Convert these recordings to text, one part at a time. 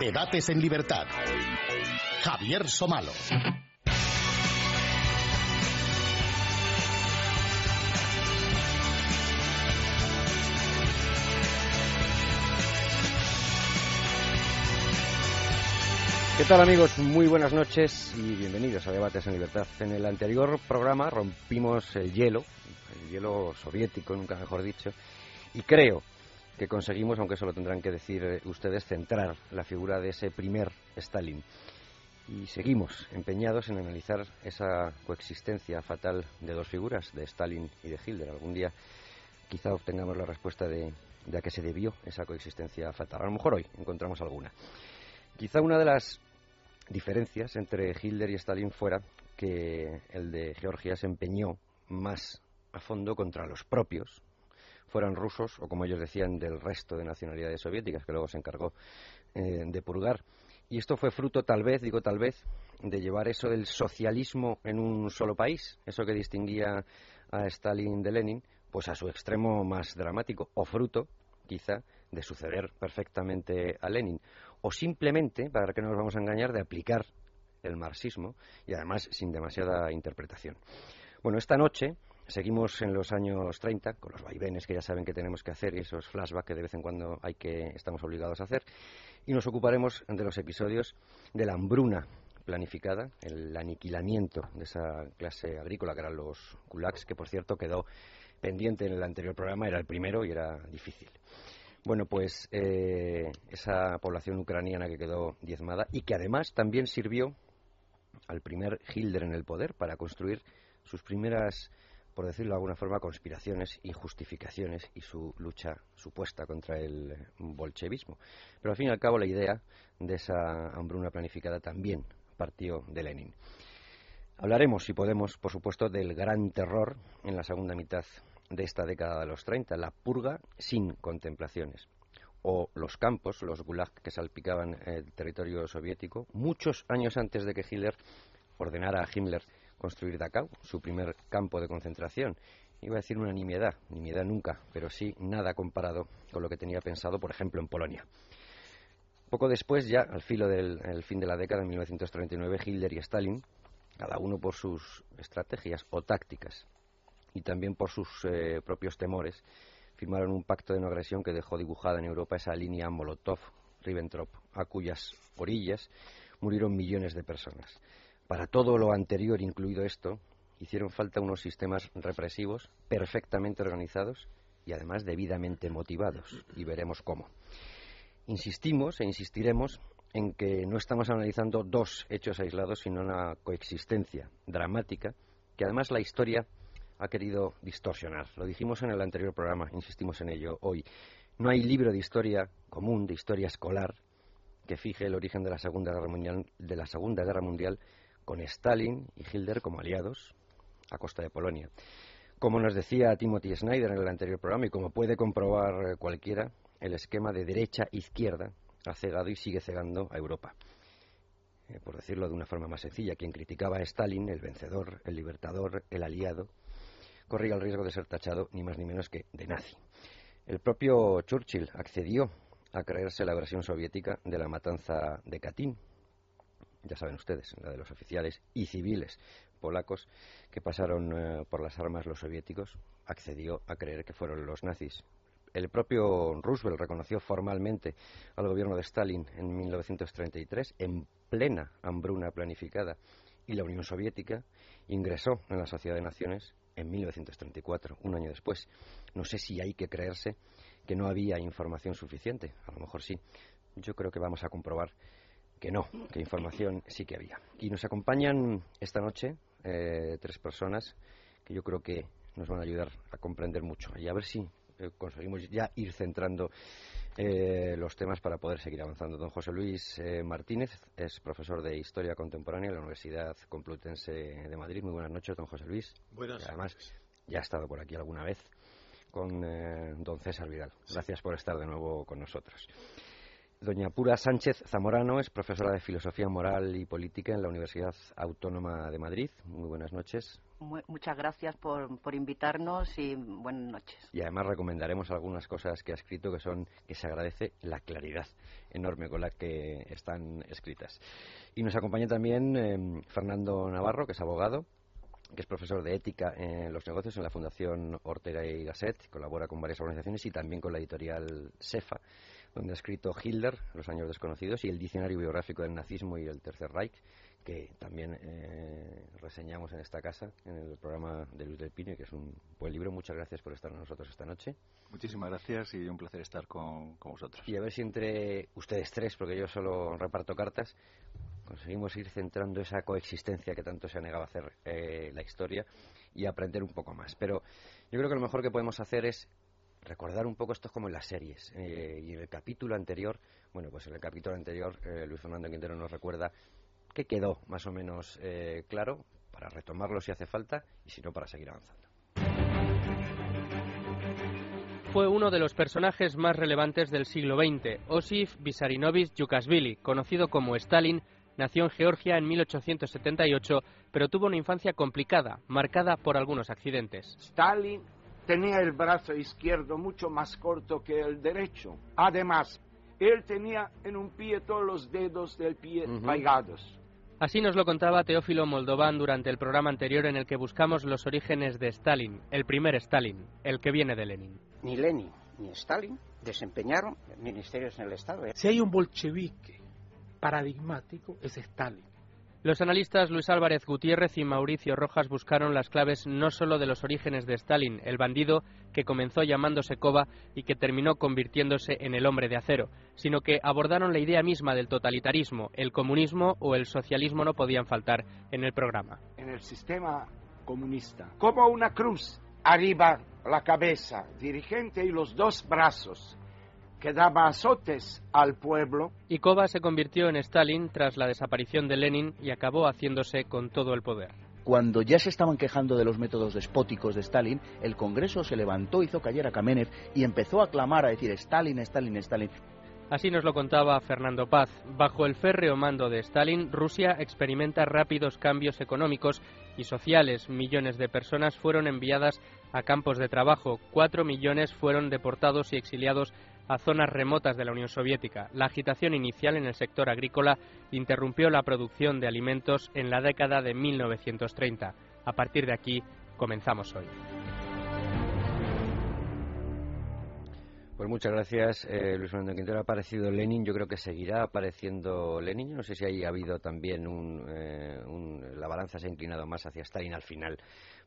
Debates en libertad. Javier Somalo. ¿Qué tal amigos? Muy buenas noches y bienvenidos a Debates en Libertad. En el anterior programa rompimos el hielo, el hielo soviético, nunca mejor dicho, y creo que conseguimos, aunque eso lo tendrán que decir ustedes, centrar la figura de ese primer Stalin. Y seguimos empeñados en analizar esa coexistencia fatal de dos figuras, de Stalin y de Hitler. Algún día quizá obtengamos la respuesta de, de a qué se debió esa coexistencia fatal. A lo mejor hoy encontramos alguna. Quizá una de las diferencias entre Hitler y Stalin fuera que el de Georgia se empeñó más a fondo contra los propios, fueran rusos o, como ellos decían, del resto de nacionalidades soviéticas, que luego se encargó eh, de purgar. Y esto fue fruto, tal vez, digo tal vez, de llevar eso del socialismo en un solo país, eso que distinguía a Stalin de Lenin, pues a su extremo más dramático, o fruto, quizá, de suceder perfectamente a Lenin, o simplemente, para que no nos vamos a engañar, de aplicar el marxismo y además sin demasiada interpretación. Bueno, esta noche Seguimos en los años 30, con los vaivenes que ya saben que tenemos que hacer y esos flashbacks que de vez en cuando hay que, estamos obligados a hacer. Y nos ocuparemos de los episodios de la hambruna planificada, el aniquilamiento de esa clase agrícola que eran los kulaks, que por cierto quedó pendiente en el anterior programa, era el primero y era difícil. Bueno, pues eh, esa población ucraniana que quedó diezmada y que además también sirvió al primer Hitler en el poder para construir sus primeras por decirlo de alguna forma, conspiraciones, injustificaciones y su lucha supuesta contra el bolchevismo. Pero al fin y al cabo la idea de esa hambruna planificada también partió de Lenin. Hablaremos, si podemos, por supuesto, del gran terror en la segunda mitad de esta década de los 30, la purga sin contemplaciones o los campos, los gulag que salpicaban el territorio soviético, muchos años antes de que Hitler ordenara a Himmler construir Dachau, su primer campo de concentración. Iba a decir una nimiedad, nimiedad nunca, pero sí nada comparado con lo que tenía pensado, por ejemplo, en Polonia. Poco después, ya al filo del fin de la década de 1939, Hitler y Stalin, cada uno por sus estrategias o tácticas y también por sus eh, propios temores, firmaron un pacto de no agresión que dejó dibujada en Europa esa línea Molotov-Ribbentrop, a cuyas orillas murieron millones de personas. Para todo lo anterior, incluido esto, hicieron falta unos sistemas represivos perfectamente organizados y además debidamente motivados, y veremos cómo. Insistimos e insistiremos en que no estamos analizando dos hechos aislados, sino una coexistencia dramática que además la historia ha querido distorsionar. Lo dijimos en el anterior programa, insistimos en ello hoy. No hay libro de historia común, de historia escolar, que fije el origen de la Segunda Guerra Mundial, de la Segunda Guerra Mundial con Stalin y Hitler como aliados a costa de Polonia. Como nos decía Timothy Snyder en el anterior programa y como puede comprobar cualquiera, el esquema de derecha-izquierda ha cegado y sigue cegando a Europa. Eh, por decirlo de una forma más sencilla, quien criticaba a Stalin, el vencedor, el libertador, el aliado, corría el riesgo de ser tachado ni más ni menos que de nazi. El propio Churchill accedió a creerse la versión soviética de la matanza de Katyn, ya saben ustedes, la de los oficiales y civiles polacos que pasaron eh, por las armas los soviéticos, accedió a creer que fueron los nazis. El propio Roosevelt reconoció formalmente al gobierno de Stalin en 1933 en plena hambruna planificada y la Unión Soviética ingresó en la Sociedad de Naciones en 1934, un año después. No sé si hay que creerse que no había información suficiente, a lo mejor sí. Yo creo que vamos a comprobar que no, que información sí que había. Y nos acompañan esta noche eh, tres personas que yo creo que nos van a ayudar a comprender mucho y a ver si conseguimos ya ir centrando eh, los temas para poder seguir avanzando. Don José Luis Martínez es profesor de Historia Contemporánea en la Universidad Complutense de Madrid. Muy buenas noches, don José Luis. Buenas además, ya ha estado por aquí alguna vez con don César Vidal. Gracias por estar de nuevo con nosotros. Doña Pura Sánchez Zamorano es profesora de Filosofía Moral y Política en la Universidad Autónoma de Madrid. Muy buenas noches. Muchas gracias por, por, invitarnos y buenas noches. Y además recomendaremos algunas cosas que ha escrito que son que se agradece la claridad enorme con la que están escritas. Y nos acompaña también eh, Fernando Navarro, que es abogado, que es profesor de ética en los negocios en la Fundación Ortega y Gasset, colabora con varias organizaciones y también con la editorial SEFA donde ha escrito Hitler, Los años desconocidos, y el diccionario biográfico del nazismo y el Tercer Reich, que también eh, reseñamos en esta casa, en el programa de Luz del Pino, que es un buen libro. Muchas gracias por estar con nosotros esta noche. Muchísimas gracias y un placer estar con, vosotros. Y a ver si entre ustedes tres, porque yo solo reparto cartas, conseguimos ir centrando esa coexistencia que tanto se ha negado a hacer eh, la historia y aprender un poco más. Pero yo creo que lo mejor que podemos hacer es recordar un poco esto es como en las series. Eh, y en el capítulo anterior, bueno, pues en el capítulo anterior eh, Luis Fernando Quintero nos recuerda que quedó más o menos eh, claro para retomarlo si hace falta y si no para seguir avanzando. Fue uno de los personajes más relevantes del siglo XX. Osif Vissarionovich Yukasvili, conocido como Stalin, nació en Georgia en 1878, pero tuvo una infancia complicada, marcada por algunos accidentes. Stalin tenía el brazo izquierdo mucho más corto que el derecho. Además, él tenía en un pie todos los dedos del pie uh Así nos lo contaba Teófilo Moldovan durante el programa anterior en el que buscamos los orígenes de Stalin, el primer Stalin, el que viene de Lenin. Ni Lenin ni Stalin desempeñaron ministerios en el Estado. Si hay un bolchevique paradigmático, es Stalin. Los analistas Luis Álvarez Gutiérrez y Mauricio Rojas buscaron las claves no solo de los orígenes de Stalin, el bandido que comenzó llamándose Kova y que terminó convirtiéndose en el hombre de acero, sino que abordaron la idea misma del totalitarismo, el comunismo o el socialismo no podían faltar en el programa. En el sistema comunista, como una cruz, arriba la cabeza, dirigente y los dos brazos, que daba azotes al pueblo. Y Kova se convirtió en Stalin tras la desaparición de Lenin y acabó haciéndose con todo el poder. Cuando ya se estaban quejando de los métodos despóticos de Stalin, el Congreso se levantó, hizo callar a Kamenev y empezó a clamar a decir Stalin, Stalin, Stalin. Así nos lo contaba Fernando Paz. Bajo el férreo mando de Stalin, Rusia experimenta rápidos cambios económicos y sociales. Millones de personas fueron enviadas a campos de trabajo. Cuatro millones fueron deportados y exiliados a zonas remotas de la Unión Soviética. La agitación inicial en el sector agrícola interrumpió la producción de alimentos en la década de 1930. A partir de aquí comenzamos hoy. Pues muchas gracias, eh, Luis Fernando Quintero. Ha aparecido Lenin, yo creo que seguirá apareciendo Lenin. No sé si ahí ha habido también un, eh, la balanza se ha inclinado más hacia Stalin al final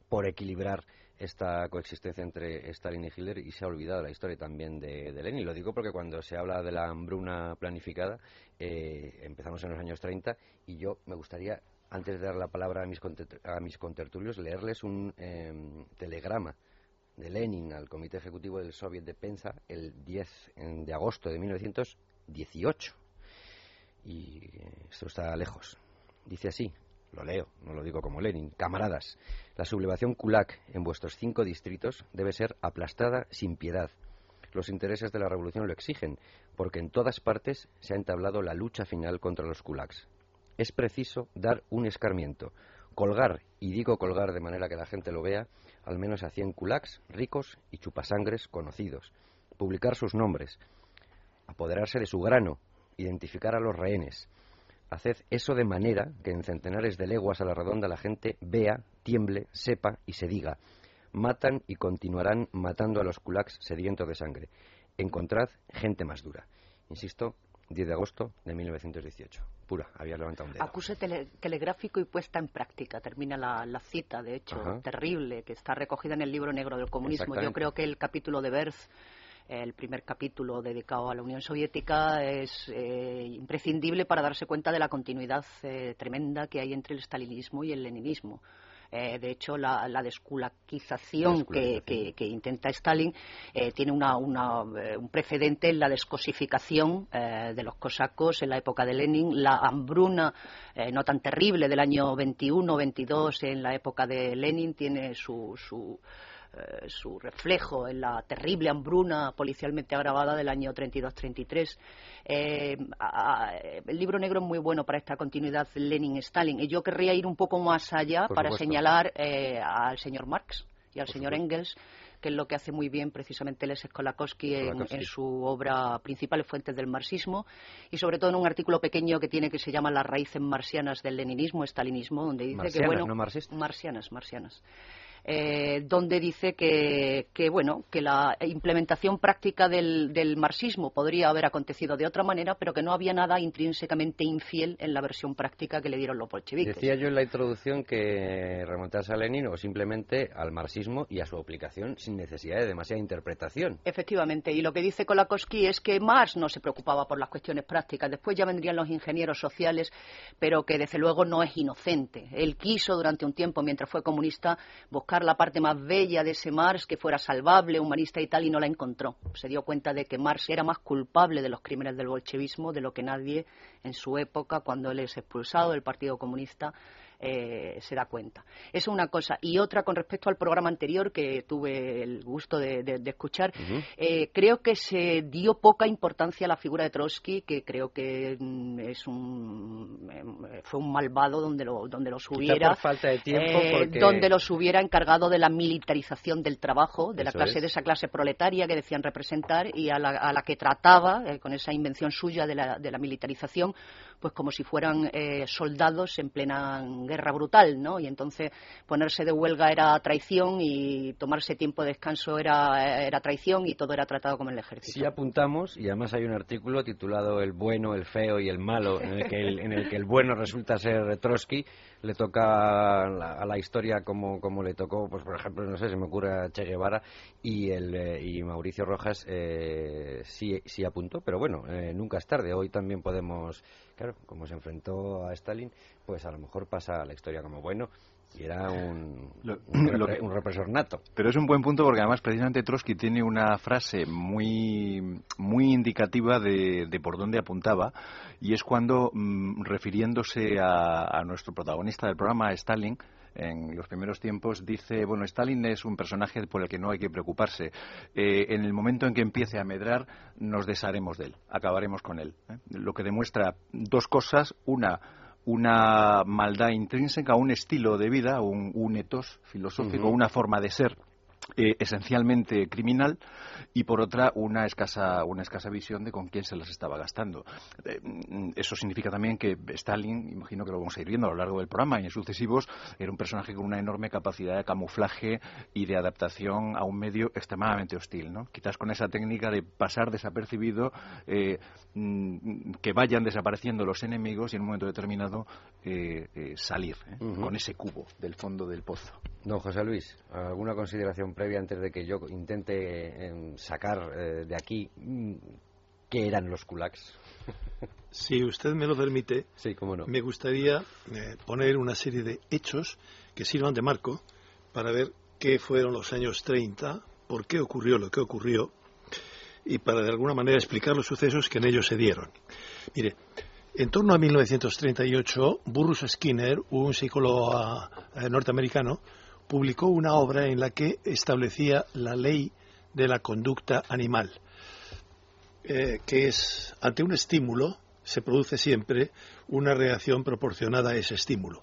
por equilibrar esta coexistencia entre Stalin y Hitler y se ha olvidado la historia también de, Lenin. Lo digo porque cuando se habla de la hambruna planificada, eh, empezamos en los años 30 y yo me gustaría, antes de dar la palabra a mis, a mis contertulios, leerles un em, telegrama de Lenin al Comité Ejecutivo del Soviet de Penza el 10 de agosto de 1918. Y eh, esto está lejos. Dice así, lo leo, no lo digo como Lenin. Camaradas, la sublevación kulak en vuestros cinco distritos debe ser aplastada sin piedad. Los intereses de la revolución lo exigen, porque en todas partes se ha entablado la lucha final contra los kulaks. Es preciso dar un escarmiento, colgar, y digo colgar de manera que la gente lo vea, al menos a cien kulaks ricos y chupasangres conocidos, publicar sus nombres, apoderarse de su grano, identificar a los rehenes, Haced eso de manera que en centenares de leguas a la redonda la gente vea, tiemble, sepa y se diga. Matan y continuarán matando a los kulaks sedientos de sangre. Encontrad gente más dura. Insisto, 10 de agosto de 1918. Pura, había levantado un dedo. Acuse telegráfico y puesta en práctica. Termina la, cita, de hecho, terrible, que está recogida en el libro negro del comunismo. Yo creo que el capítulo de Berth el primer capítulo dedicado a la Unión Soviética es eh, imprescindible para darse cuenta de la continuidad eh, tremenda que hay entre el stalinismo y el leninismo. Eh, de hecho, la, la desculaquización que, intenta Stalin tiene un precedente en la descosificación de los cosacos en la época de Lenin, la hambruna no tan terrible del año 21-22 en la época de Lenin tiene su eh, su reflejo en la terrible hambruna policialmente agravada del año 32-33. Eh, el libro negro es muy bueno para esta continuidad Lenin-Stalin. Y yo querría ir un poco más allá para señalar eh, al señor Marx y al señor Engels que es lo que hace muy bien precisamente Les Kolakowski en, su obra principal, Fuentes del Marxismo, y sobre todo en un artículo pequeño que tiene que se llama Las raíces marcianas del leninismo, estalinismo, donde dice que, bueno, marcianas, marcianas eh, donde dice que, bueno, que la implementación práctica del, marxismo podría haber acontecido de otra manera, pero que no había nada intrínsecamente infiel en la versión práctica que le dieron los bolcheviques. Decía yo en la introducción que remontarse a Lenin o simplemente al marxismo y a su aplicación sin necesidad de demasiada interpretación. Efectivamente, y lo que dice Kolakowski es que Marx no se preocupaba por las cuestiones prácticas, después ya vendrían los ingenieros sociales, pero que desde luego no es inocente. Él quiso durante un tiempo, mientras fue comunista, buscar la parte más bella de ese Marx, que fuera salvable, humanista y tal, y no la encontró. Se dio cuenta de que Marx era más culpable de los crímenes del bolchevismo de lo que nadie en su época, cuando él es expulsado del Partido Comunista, eh, se da cuenta. Eso es una cosa. Y otra con respecto al programa anterior que tuve el gusto de, escuchar, eh, creo que se dio poca importancia a la figura de Trotsky, que creo que mm, es un, eh, fue un malvado donde, lo, donde los hubiera. falta de tiempo. Donde los hubiera encargado de la militarización del trabajo, de la clase, de esa clase proletaria que decían representar y a la, que trataba, con esa invención suya de la, de la militarización, pues como si fueran eh, soldados en plena guerra brutal, ¿no? Y entonces ponerse de huelga era traición y tomarse tiempo de descanso era, era traición y todo era tratado como el ejército. Sí apuntamos, y además hay un artículo titulado El bueno, el feo y el malo, en el que el, en bueno resulta ser Trotsky, le toca a la, historia como, como le tocó, pues por ejemplo, no sé, se me ocurre Che Guevara y, el, eh, y Mauricio Rojas eh, sí, sí apuntó, pero bueno, eh, nunca es tarde. Hoy también podemos, claro, como se enfrentó a Stalin, pues a lo mejor pasa la historia como bueno y era un, un, represor nato. Pero es un buen punto porque además precisamente Trotsky tiene una frase muy, muy indicativa de, de por dónde apuntaba y es cuando, mm, refiriéndose a, nuestro protagonista del programa, Stalin, en los primeros tiempos, dice, bueno, Stalin es un personaje por el que no hay que preocuparse. Eh, en el momento en que empiece a medrar, nos desharemos de él, acabaremos con él. ¿eh? Lo que demuestra dos cosas. Una, una maldad intrínseca, un estilo de vida, un, un etos filosófico, una forma de ser eh, esencialmente criminal y por otra una escasa una escasa visión de con quién se las estaba gastando. Eh, mm, eso significa también que Stalin imagino que lo vamos a ir viendo a lo largo del programa y en sucesivos era un personaje con una enorme capacidad de camuflaje y de adaptación a un medio extremadamente hostil ¿no? quizás con esa técnica de pasar desapercibido eh, mm, que vayan desapareciendo los enemigos y en un momento determinado salir con ese cubo del fondo del pozo. Don José Luis, ¿alguna consideración previa antes de que yo intente em, sacar eh, de aquí mm, qué eran los kulaks? si usted me lo permite, me gustaría eh, poner una serie de hechos que sirvan de marco para ver qué fueron los años 30, por qué ocurrió lo que ocurrió y para de alguna manera explicar los sucesos que en ellos se dieron. Mire, en torno a 1938, Burrus Skinner, un psicólogo ah, eh, norteamericano, publicó una obra en la que establecía la ley de la conducta animal, eh, que es, ante un estímulo, se produce siempre una reacción proporcionada a ese estímulo.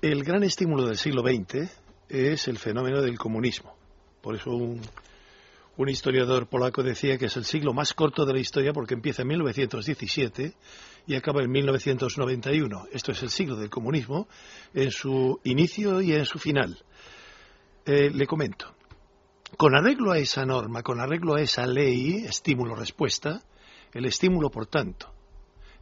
El gran estímulo del siglo XX es el fenómeno del comunismo. Por eso un, un historiador polaco decía que es el siglo más corto de la historia porque empieza en 1917 y acaba en 1991. Esto es el siglo del comunismo en su inicio y en su final. Eh, le comento. Con arreglo a esa norma, con arreglo a esa ley, estímulo-respuesta, el estímulo, por tanto,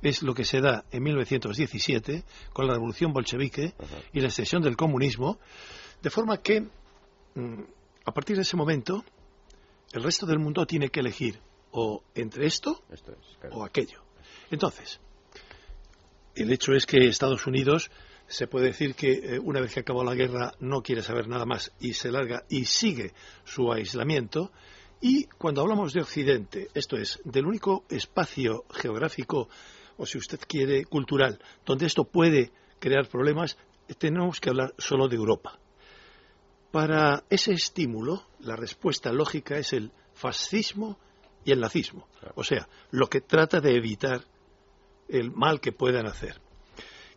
es lo que se da en 1917 con la revolución bolchevique y la extensión del comunismo, de forma que mm, a partir de ese momento el resto del mundo tiene que elegir o entre esto, o aquello. Entonces, el hecho es que Estados Unidos se puede decir que eh, una vez que acabó la guerra no quiere saber nada más y se larga y sigue su aislamiento. Y cuando hablamos de Occidente, esto es, del único espacio geográfico, o si usted quiere, cultural, donde esto puede crear problemas, tenemos que hablar solo de Europa. Para ese estímulo, la respuesta lógica es el fascismo y el nazismo. O sea, lo que trata de evitar el mal que puedan hacer.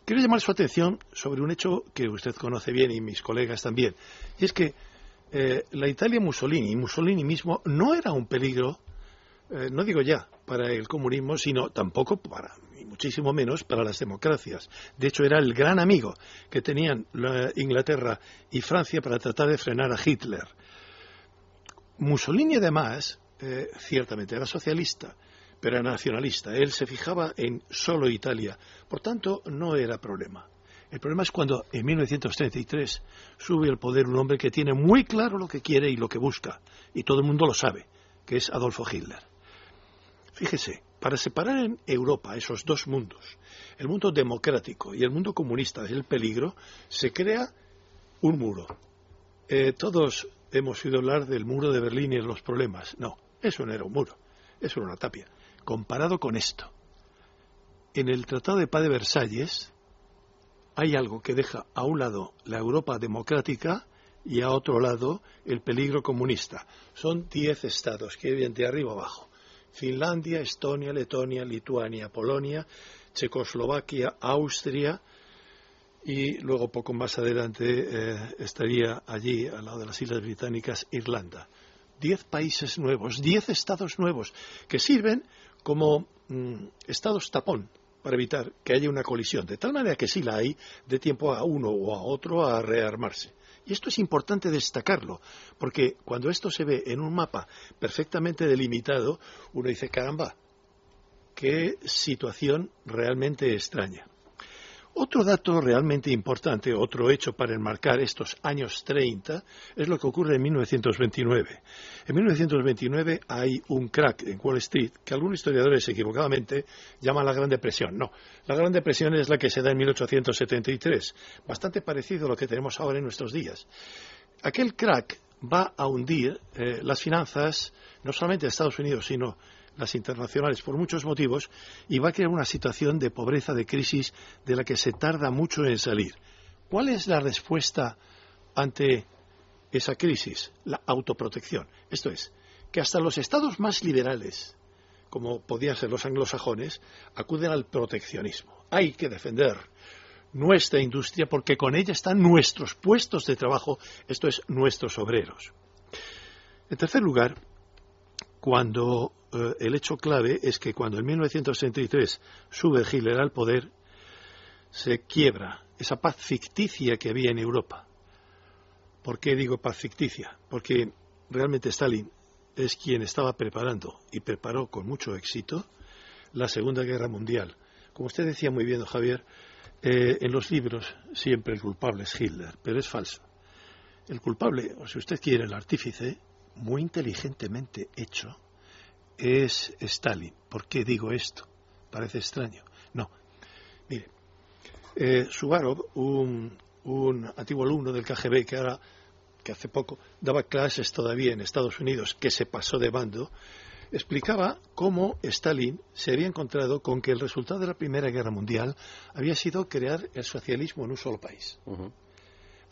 Quiero llamar su atención sobre un hecho que usted conoce bien y mis colegas también. Y es que eh, la Italia Mussolini, Mussolini mismo, no era un peligro, eh, no digo ya para el comunismo, sino tampoco para, y muchísimo menos, para las democracias. De hecho, era el gran amigo que tenían Inglaterra y Francia para tratar de frenar a Hitler. Mussolini, además, eh, ciertamente era socialista, pero era nacionalista. Él se fijaba en solo Italia. Por tanto, no era problema. El problema es cuando en 1933 sube al poder un hombre que tiene muy claro lo que quiere y lo que busca, y todo el mundo lo sabe, que es Adolfo Hitler. Fíjese, para separar en Europa esos dos mundos, el mundo democrático y el mundo comunista del peligro, se crea un muro. Eh, todos hemos oído hablar del muro de Berlín y de los problemas. No, eso no era un muro, eso era una tapia. Comparado con esto, en el Tratado de Paz de Versalles hay algo que deja a un lado la Europa democrática y a otro lado el peligro comunista. Son diez estados que vienen de arriba abajo. Finlandia, Estonia, Letonia, Lituania, Polonia, Checoslovaquia, Austria y luego poco más adelante eh, estaría allí, al lado de las Islas Británicas, Irlanda. Diez países nuevos, diez estados nuevos que sirven como mm, estados tapón para evitar que haya una colisión, de tal manera que si la hay, dé tiempo a uno o a otro a rearmarse. Y esto es importante destacarlo, porque cuando esto se ve en un mapa perfectamente delimitado, uno dice, caramba, qué situación realmente extraña. Otro dato realmente importante, otro hecho para enmarcar estos años 30, es lo que ocurre en 1929. En 1929 hay un crack en Wall Street que algunos historiadores equivocadamente llaman la Gran Depresión. No, la Gran Depresión es la que se da en 1873, bastante parecido a lo que tenemos ahora en nuestros días. Aquel crack va a hundir eh, las finanzas no solamente de Estados Unidos, sino las internacionales por muchos motivos y va a crear una situación de pobreza, de crisis de la que se tarda mucho en salir. ¿Cuál es la respuesta ante esa crisis? La autoprotección. Esto es, que hasta los estados más liberales, como podían ser los anglosajones, acuden al proteccionismo. Hay que defender nuestra industria porque con ella están nuestros puestos de trabajo, esto es, nuestros obreros. En tercer lugar, cuando eh, el hecho clave es que cuando en 1963 sube Hitler al poder, se quiebra esa paz ficticia que había en Europa. ¿Por qué digo paz ficticia? Porque realmente Stalin es quien estaba preparando y preparó con mucho éxito la Segunda Guerra Mundial. Como usted decía muy bien, Javier, eh, en los libros siempre el culpable es Hitler, pero es falso. El culpable, o si usted quiere, el artífice, muy inteligentemente hecho es Stalin. ¿Por qué digo esto? Parece extraño. No. Mire, eh, Suvarov, un, un antiguo alumno del KGB que ahora que hace poco daba clases todavía en Estados Unidos, que se pasó de bando, explicaba cómo Stalin se había encontrado con que el resultado de la Primera Guerra Mundial había sido crear el socialismo en un solo país.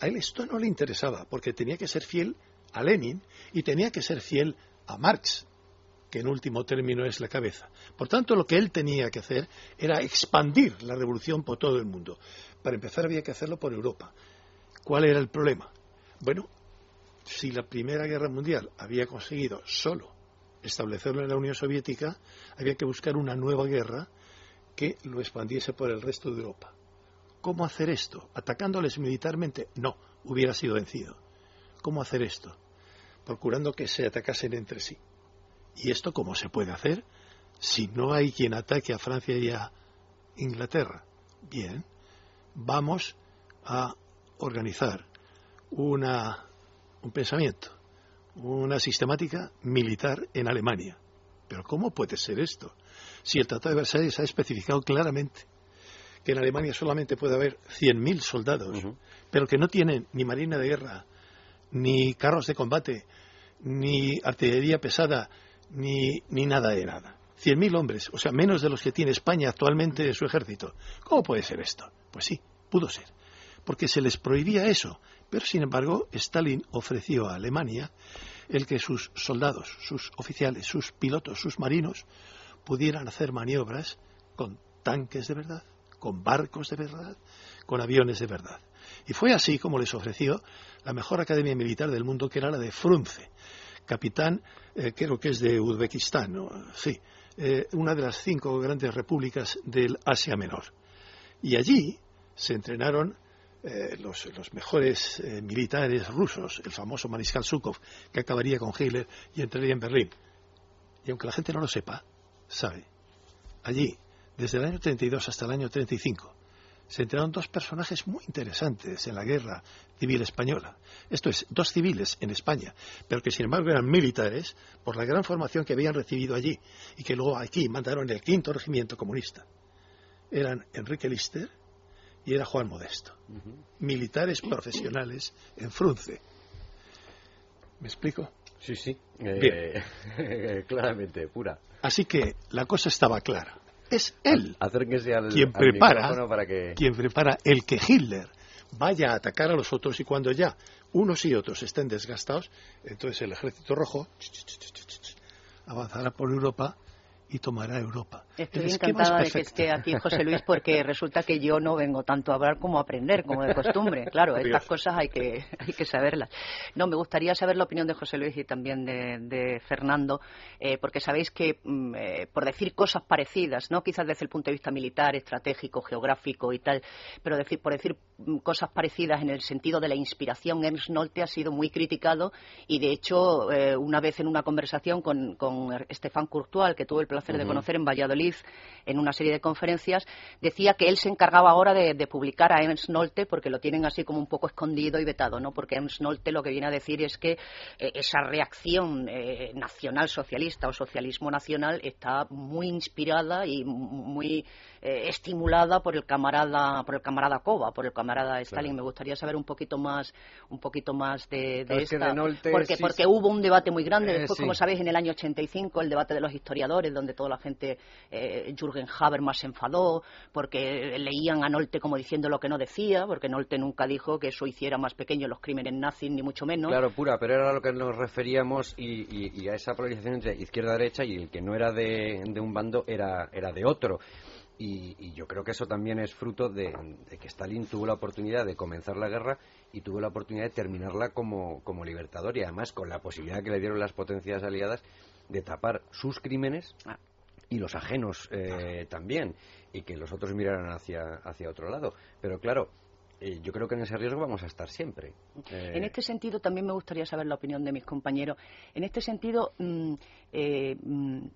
A él esto no le interesaba, porque tenía que ser fiel a Lenin y tenía que ser fiel a Marx, que en último término es la cabeza. Por tanto, lo que él tenía que hacer era expandir la revolución por todo el mundo. Para empezar había que hacerlo por Europa. ¿Cuál era el problema? Bueno, si la Primera Guerra Mundial había conseguido solo establecerlo en la Unión Soviética, había que buscar una nueva guerra que lo expandiese por el resto de Europa. ¿Cómo hacer esto? ¿Atacándoles militarmente? No, hubiera sido vencido. ¿Cómo hacer esto? Procurando que se atacasen entre sí. ¿Y esto cómo se puede hacer si no hay quien ataque a Francia y a Inglaterra? Bien, vamos a organizar una, un pensamiento, una sistemática militar en Alemania. Pero ¿cómo puede ser esto? Si el Tratado de Versalles ha especificado claramente que en Alemania solamente puede haber 100.000 soldados, pero que no tienen ni marina de guerra, ni carros de combate, ni artillería pesada, ni, ni nada de nada. Cien mil hombres, o sea, menos de los que tiene España actualmente en su ejército. ¿Cómo puede ser esto? Pues sí, pudo ser. Porque se les prohibía eso. Pero, sin embargo, Stalin ofreció a Alemania el que sus soldados, sus oficiales, sus pilotos, sus marinos pudieran hacer maniobras con tanques de verdad, con barcos de verdad, con aviones de verdad. Y fue así como les ofreció la mejor academia militar del mundo, que era la de Frunze, capitán, eh, creo que es de Uzbekistán, sí, eh, una de las cinco grandes repúblicas del Asia Menor. Y allí se entrenaron eh, los, mejores militares rusos, el famoso Mariscal Zhukov, que acabaría con Hitler y entraría en Berlín. Y aunque la gente no lo sepa, sabe, allí, desde el año 32 hasta el año 35, se enteraron dos personajes muy interesantes en la guerra civil española. Esto es, dos civiles en España, pero que sin embargo eran militares por la gran formación que habían recibido allí y que luego aquí mandaron el quinto regimiento comunista. Eran Enrique Lister y era Juan Modesto, militares profesionales en Frunce. ¿Me explico? Sí, sí, eh, claramente, pura. Así que la cosa estaba clara es él quien prepara quien prepara el que Hitler vaya a atacar a los otros y cuando ya unos y otros estén desgastados, entonces el ejército rojo avanzará por Europa y tomará Europa. Estoy encantada de que esté aquí José Luis porque resulta que yo no vengo tanto a hablar como a aprender, como de costumbre. Claro, estas cosas hay que, hay que saberlas. No, me gustaría saber la opinión de José Luis y también de, Fernando, eh, porque sabéis que, mm, eh, por decir cosas parecidas, no quizás desde el punto de vista militar, estratégico, geográfico y tal, pero decir, por decir mm, cosas parecidas en el sentido de la inspiración, Ernst Nolte ha sido muy criticado y, de hecho, eh, una vez en una conversación con, con Estefan Courtois, que tuvo el placer de conocer en Valladolid en una serie de conferencias, decía que él se encargaba ahora de, publicar a Ernst Nolte porque lo tienen así como un poco escondido y vetado, ¿no? Porque Ernst Nolte lo que viene a decir es que eh, esa reacción eh, nacional socialista o socialismo nacional está muy inspirada y muy eh, estimulada por el camarada por el camarada Kova, por el camarada Stalin. Me gustaría saber un poquito más un poquito más de, de esta, porque porque hubo un debate muy grande después, como sabéis, en el año 85 el debate de los historiadores donde toda la gente, eh, Jürgen Habermas se enfadó porque leían a Nolte como diciendo lo que no decía, porque Nolte nunca dijo que eso hiciera más pequeños los crímenes nazis, ni mucho menos. Claro, pura, pero era a lo que nos referíamos y, a esa polarización entre izquierda y derecha y el que no era de, un bando era, era de otro. Y, yo creo que eso también es fruto de, que Stalin tuvo la oportunidad de comenzar la guerra y tuvo la oportunidad de terminarla como, como libertador y además con la posibilidad que le dieron las potencias aliadas de tapar sus crímenes ah. y los ajenos eh, también, y que los otros miraran hacia, hacia otro lado. Pero claro, eh, yo creo que en ese riesgo vamos a estar siempre. Eh, en este sentido, también me gustaría saber la opinión de mis compañeros. En este sentido, mm, mm,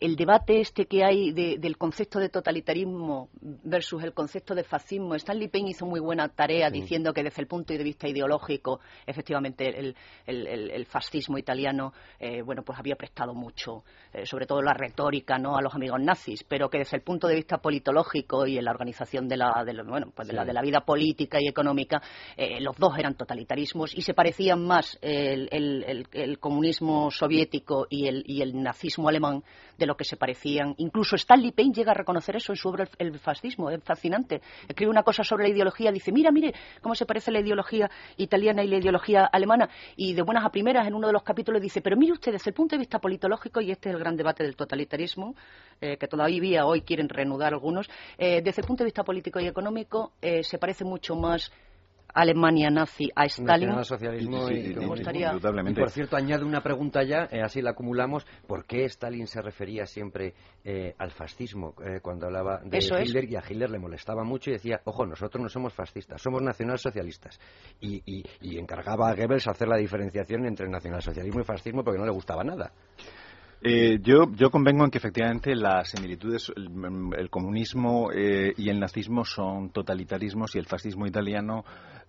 el debate este que hay del concepto de totalitarismo versus el concepto de fascismo, Stanley Payne hizo muy buena tarea diciendo que desde el punto de vista ideológico, efectivamente, el, fascismo italiano, eh, bueno, pues había prestado mucho, eh, sobre todo la retórica, ¿no?, a los amigos nazis, pero que desde el punto de vista politológico y en la organización de la, bueno, pues de, la, de la vida política y económica, eh, los dos eran totalitarismos y se parecían más el, comunismo soviético y el, y el nazismo alemán de lo que se parecían. Incluso Stanley Payne llega a reconocer eso en su obra El, fascismo, es fascinante. Escribe una cosa sobre la ideología, dice, mira, mire cómo se parece la ideología italiana y la ideología alemana. Y de buenas a primeras, en uno de los capítulos dice, pero mire usted, desde el punto de vista politológico, y este es el gran debate del totalitarismo, eh, que todavía hoy quieren reanudar algunos, eh, desde el punto de vista político y económico eh, se parece mucho más Alemania nazi a Stalin. socialismo y, por cierto, añade una pregunta ya, eh, así la acumulamos. ¿Por qué Stalin se refería siempre eh, al fascismo eh, cuando hablaba de Hitler? Y a Hitler le molestaba mucho y decía, ojo, nosotros no somos fascistas, somos nacionalsocialistas. Y, y encargaba a Goebbels hacer la diferenciación entre nacionalsocialismo y fascismo porque no le gustaba nada. Eh, yo, yo convengo en que efectivamente las similitudes, el, comunismo eh, y el nazismo son totalitarismos y el fascismo italiano.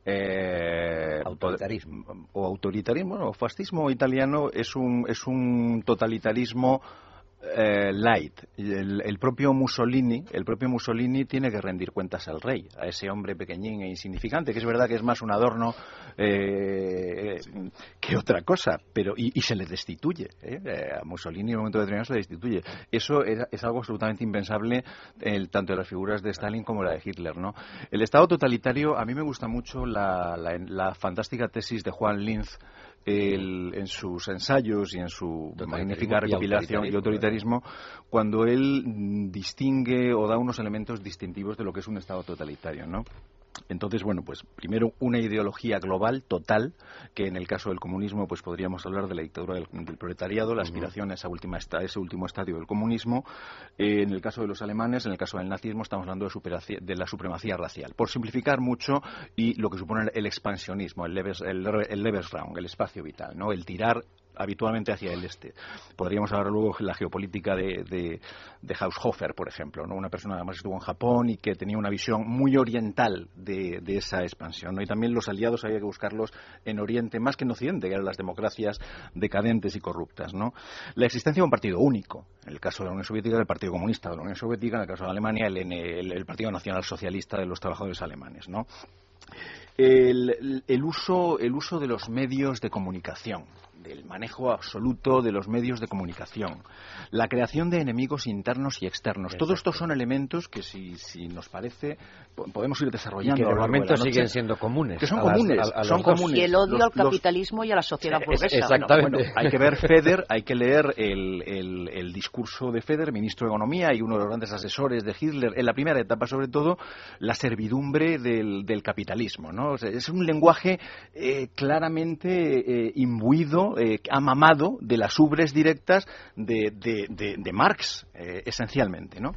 Eh, autoritarismo. O autoritarismo, o fascismo italiano es un, es un totalitarismo eh, light. El, propio Mussolini, el propio Mussolini tiene que rendir cuentas al rey, a ese hombre pequeñín e insignificante, que es verdad que es más un adorno eh, que otra cosa, pero y, se le destituye. ¿eh? A Mussolini en un momento determinado se le destituye. Eso es, algo absolutamente impensable tanto de las figuras de Stalin como la de Hitler. ¿no? El Estado totalitario, a mí me gusta mucho la, la fantástica tesis de Juan Linz en sus ensayos y en su magnífica recopilación y autoritarismo, cuando él distingue o da unos elementos distintivos de lo que es un Estado totalitario, ¿no? Entonces, bueno, pues primero una ideología global, total, que en el caso del comunismo, pues podríamos hablar de la dictadura del, proletariado, la aspiración a, esa última ese último estadio del comunismo. Eh, en el caso de los alemanes, en el caso del nazismo, estamos hablando de, de la supremacía racial. Por simplificar mucho, y lo que supone el expansionismo, el, el, el Lebensraum, el espacio vital, ¿no? El tirar habitualmente hacia el este. Podríamos hablar luego de la geopolítica de, de, Haushofer, por ejemplo, ¿no? una persona que además estuvo en Japón y que tenía una visión muy oriental de, esa expansión. Y también los aliados había que buscarlos en Oriente, más que en Occidente, que eran las democracias decadentes y corruptas. ¿no? La existencia de un partido único, en el caso de la Unión Soviética, el Partido Comunista de la Unión Soviética, en el caso de Alemania, el, el, Partido Nacional Socialista de los Trabajadores Alemanes. ¿no? El, el, uso, el uso de los medios de comunicación el manejo absoluto de los medios de comunicación, la creación de enemigos internos y externos. Todos estos son elementos que, si, si nos parece, podemos ir desarrollando. Y que normalmente siguen siendo comunes. Que son comunes. son comunes. Y el odio al capitalismo y a la sociedad burguesa. Exactamente. hay que ver Feder, hay que leer el, el, discurso de Feder, ministro de Economía y uno de los grandes asesores de Hitler, en la primera etapa sobre todo, la servidumbre del, del capitalismo. ¿no? es un lenguaje eh, claramente eh, imbuido eh, amamado de las ubres directas de, de, Marx, eh, esencialmente, ¿no?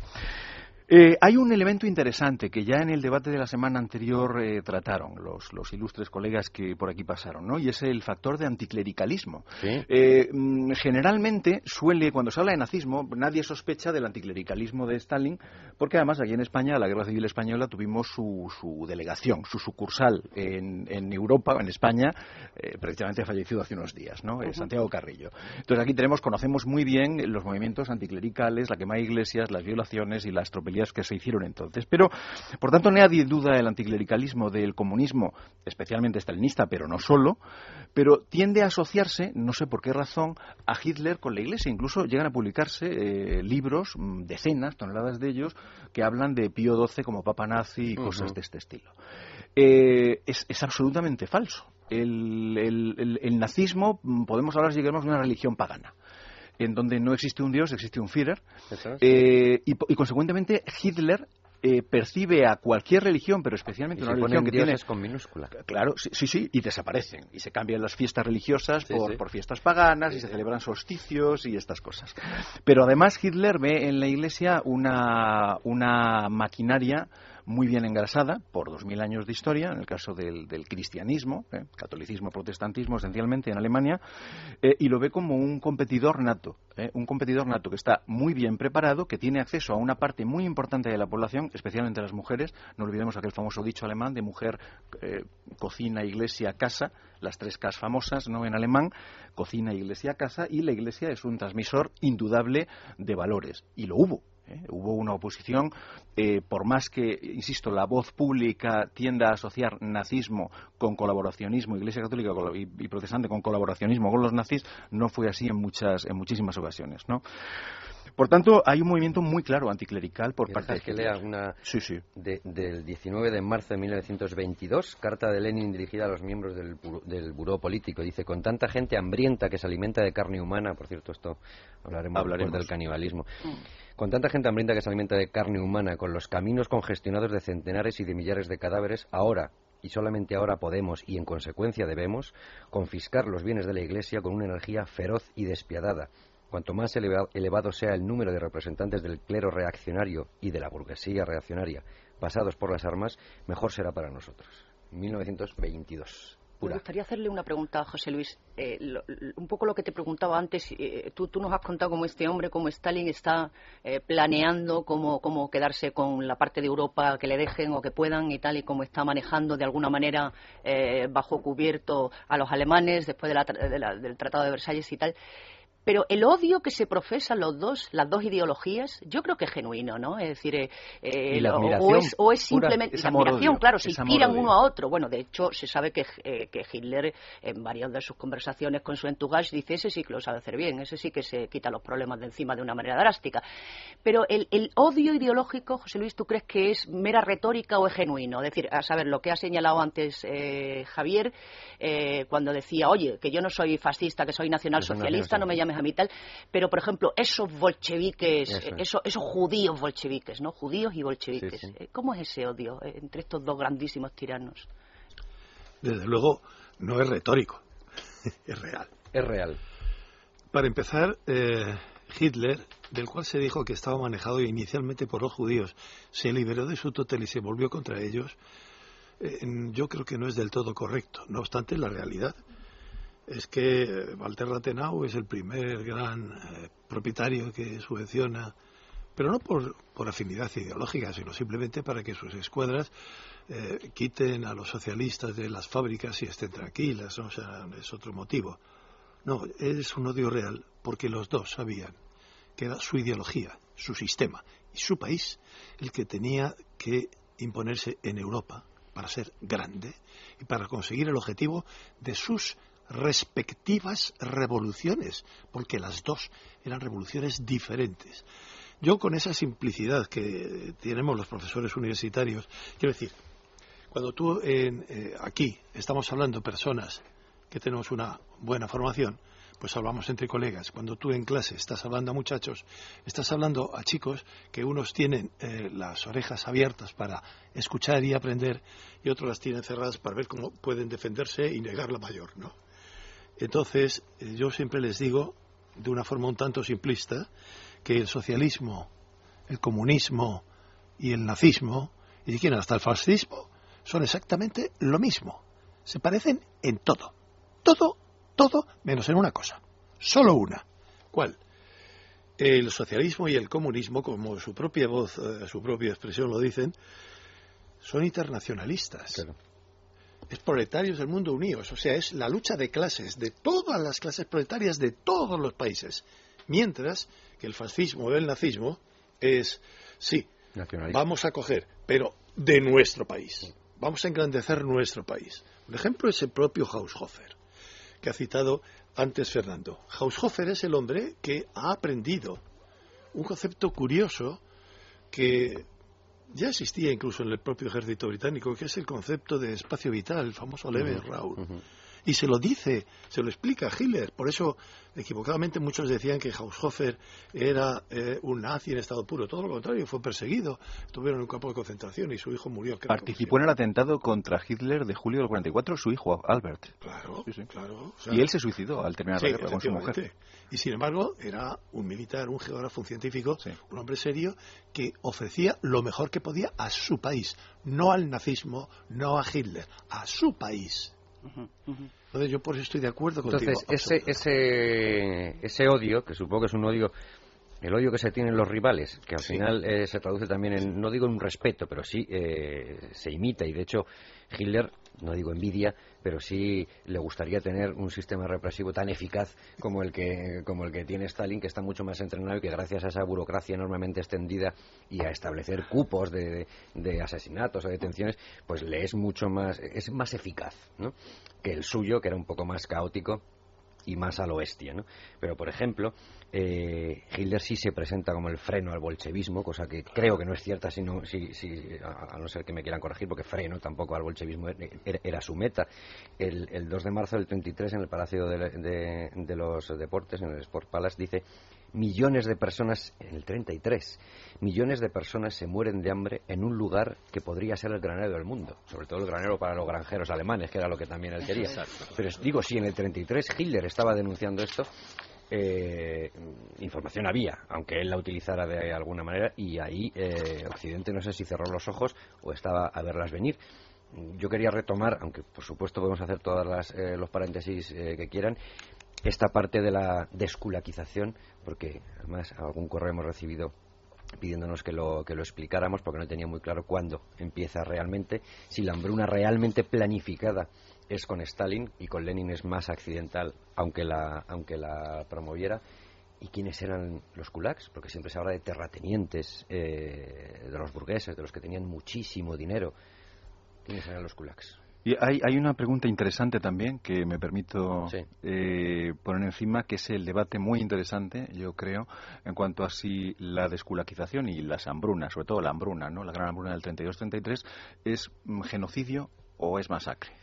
Eh, hay un elemento interesante que ya en el debate de la semana anterior eh, trataron los, los, ilustres colegas que por aquí pasaron, ¿no? Y es el factor de anticlericalismo. Eh, mm, generalmente suele, cuando se habla de nazismo, nadie sospecha del anticlericalismo de Stalin, porque además aquí en España, la Guerra Civil Española, tuvimos su, su delegación, su sucursal en, en Europa, en España, precisamente ha fallecido hace unos días, ¿no? Santiago Carrillo. Entonces aquí tenemos, conocemos muy bien los movimientos anticlericales, la quema de iglesias, las violaciones y las que se hicieron entonces. Pero, por tanto, nadie duda del anticlericalismo del comunismo, especialmente estalinista, pero no solo, pero tiende a asociarse, no sé por qué razón, a Hitler con la Iglesia. Incluso llegan a publicarse eh, libros, mm, decenas, toneladas de ellos, que hablan de Pío XII como papa nazi y cosas de este estilo. Eh, es, absolutamente falso. El, nazismo, mm, podemos hablar, si queremos, de una religión pagana en donde no existe un dios, existe un Führer. Eh, y, consecuentemente Hitler eh, percibe a cualquier religión, pero especialmente una religión que tiene con minúscula. Claro, sí, sí, y desaparecen y se cambian las fiestas religiosas por, por, fiestas paganas y se celebran solsticios y estas cosas. Pero además Hitler ve en la Iglesia una, una maquinaria muy bien engrasada por dos mil años de historia, en el caso del, cristianismo, ¿eh? catolicismo, protestantismo esencialmente en Alemania, eh, y lo ve como un competidor nato, ¿eh? un competidor nato que está muy bien preparado, que tiene acceso a una parte muy importante de la población, especialmente las mujeres. No olvidemos aquel famoso dicho alemán de mujer, cocina, iglesia, casa, las tres Ks famosas, ¿no? En alemán, cocina, iglesia, casa, y la iglesia es un transmisor indudable de valores. Y lo hubo, ¿eh? Hubo una oposición, eh, por más que, insisto, la voz pública tienda a asociar nazismo con colaboracionismo, Iglesia Católica y, protestante con colaboracionismo con los nazis, no fue así en muchas, en muchísimas ocasiones, ¿no? Por tanto, hay un movimiento muy claro anticlerical por parte de que lea una del 19 de marzo de 1922, carta de Lenin dirigida a los miembros del, del Buró Político. Dice, con tanta gente hambrienta que se alimenta de carne humana, por cierto, esto hablaremos, hablaremos. del canibalismo. Mm. Con tanta gente hambrienta que se alimenta de carne humana, con los caminos congestionados de centenares y de millares de cadáveres, ahora, y solamente ahora podemos, y en consecuencia debemos, confiscar los bienes de la Iglesia con una energía feroz y despiadada. Cuanto más elevado sea el número de representantes del clero reaccionario y de la burguesía reaccionaria pasados por las armas, mejor será para nosotros. 1922. Me gustaría hacerle una pregunta a José Luis. Eh, un poco lo que te preguntaba antes. Eh, tú, nos has contado cómo este hombre, como Stalin, está eh, planeando cómo, cómo quedarse con la parte de Europa que le dejen o que puedan y tal, y cómo está manejando de alguna manera bajo cubierto a los alemanes después del Tratado de Versalles y tal. Pero el odio que se profesan los dos, las dos ideologías, yo creo que es genuino, ¿no? Es decir, eh, eh o, es, o, es, simplemente la admiración, claro, se inspiran uno a otro. Bueno, de hecho, se sabe que, eh, que Hitler, en varias de sus conversaciones con su entourage, dice, ese sí que lo sabe hacer bien, ese sí que se quita los problemas de encima de una manera drástica. Pero el, el odio ideológico, José Luis, ¿tú crees que es mera retórica o es genuino? Es decir, a saber, lo que ha señalado antes eh, Javier, cuando decía, oye, que yo no soy fascista, que soy nacionalsocialista, no me llames a mí tal, pero por ejemplo, esos bolcheviques, esos, esos judíos bolcheviques, ¿no? Judíos y bolcheviques. Eh, ¿Cómo es ese odio eh, entre estos dos grandísimos tiranos? Desde luego, no es retórico, es real. Es real. Para empezar, eh, Hitler, del cual se dijo que estaba manejado inicialmente por los judíos, se liberó de su total y se volvió contra ellos, yo creo que no es del todo correcto. No obstante, la realidad es que Walter Rathenau es el primer gran eh, propietario que subvenciona, pero no por, por, afinidad ideológica, sino simplemente para que sus escuadras eh, quiten a los socialistas de las fábricas y estén tranquilas, o sea, es otro motivo. No, es un odio real porque los dos sabían que era su ideología, su sistema y su país el que tenía que imponerse en Europa para ser grande y para conseguir el objetivo de sus respectivas revoluciones, porque las dos eran revoluciones diferentes. Yo con esa simplicidad que tenemos los profesores universitarios, quiero decir, cuando tú en, eh, aquí estamos hablando personas que tenemos una buena formación, pues hablamos entre colegas. Cuando tú en clase estás hablando a muchachos, estás hablando a chicos que unos tienen eh, las orejas abiertas para escuchar y aprender y otros las tienen cerradas para ver cómo pueden defenderse y negar la mayor, ¿no? Entonces, eh, yo siempre les digo, de una forma un tanto simplista, que el socialismo, el comunismo y el nazismo, y quieren hasta el fascismo, son exactamente lo mismo. Se parecen en todo. Todo, todo, menos en una cosa. Solo una. ¿Cuál? El socialismo y el comunismo, como su propia voz, eh, su propia expresión lo dicen, son internacionalistas es proletarios del mundo unidos, o sea, es la lucha de clases, de todas las clases proletarias de todos los países. Mientras que el fascismo o el nazismo es, sí, vamos a coger, pero de nuestro país. Vamos a engrandecer nuestro país. Un ejemplo es el propio Haushofer, que ha citado antes Fernando. Haushofer es el hombre que ha aprendido un concepto curioso que ya existía incluso en el propio ejército británico, que es el concepto de espacio vital, el famoso Leve Raoul. Y se lo dice, se lo explica Hitler. Por eso, equivocadamente, muchos decían que Haushofer era eh, un nazi en estado puro. Todo lo contrario, fue perseguido. Estuvieron en un campo de concentración y su hijo murió. Participó en el atentado contra Hitler de julio del 44, su hijo Albert. Claro, claro. y él se suicidó al terminar la guerra con su mujer. Y sin embargo, era un militar, un geógrafo, un científico, un hombre serio que ofrecía lo mejor que podía a su país. No al nazismo, no a Hitler, a su país. Entonces yo por eso estoy de acuerdo contigo. Entonces ese, ese, ese odio, que supongo que es un odio el odio que se tienen los rivales, que al final eh, se traduce también en, no digo en un respeto, pero sí eh, se imita. Y de hecho, Hitler, no digo envidia, pero sí le gustaría tener un sistema represivo tan eficaz como el que, como el que tiene Stalin, que está mucho más entrenado y que gracias a esa burocracia enormemente extendida y a establecer cupos de, de asesinatos o detenciones, pues le es mucho más, es más eficaz ¿no? que el suyo, que era un poco más caótico y más al oeste, ¿no? Pero, por ejemplo, eh, Hitler sí se presenta como el freno al bolchevismo, cosa que creo que no es cierta, sino, si, si, a, no ser que me quieran corregir, porque freno tampoco al bolchevismo era, su meta. El, el, 2 de marzo del 33, en el Palacio de, de los Deportes, en el Sport Palace, dice millones de personas, en el 33, millones de personas se mueren de hambre en un lugar que podría ser el granero del mundo, sobre todo el granero para los granjeros alemanes, que era lo que también él quería. Pero digo, si en el 33 Hitler estaba denunciando esto, eh, información había, aunque él la utilizara de alguna manera, y ahí eh, Occidente no sé si cerró los ojos o estaba a verlas venir. Yo quería retomar, aunque por supuesto podemos hacer todos eh, los paréntesis que quieran, esta parte de la desculaquización, porque además algún correo hemos recibido pidiéndonos que lo, que lo explicáramos porque no tenía muy claro cuándo empieza realmente, si la hambruna realmente planificada es con Stalin y con Lenin es más accidental, aunque la, aunque la promoviera. ¿Y quiénes eran los kulaks? Porque siempre se habla de terratenientes, eh, de los burgueses, de los que tenían muchísimo dinero. ¿Quiénes eran los kulaks? Y hay, hay, una pregunta interesante también que me permito eh, poner encima, que es el debate muy interesante, yo creo, en cuanto a si la desculaquización y las hambrunas, sobre todo la hambruna, ¿no? la gran hambruna del 32-33, es genocidio o es masacre.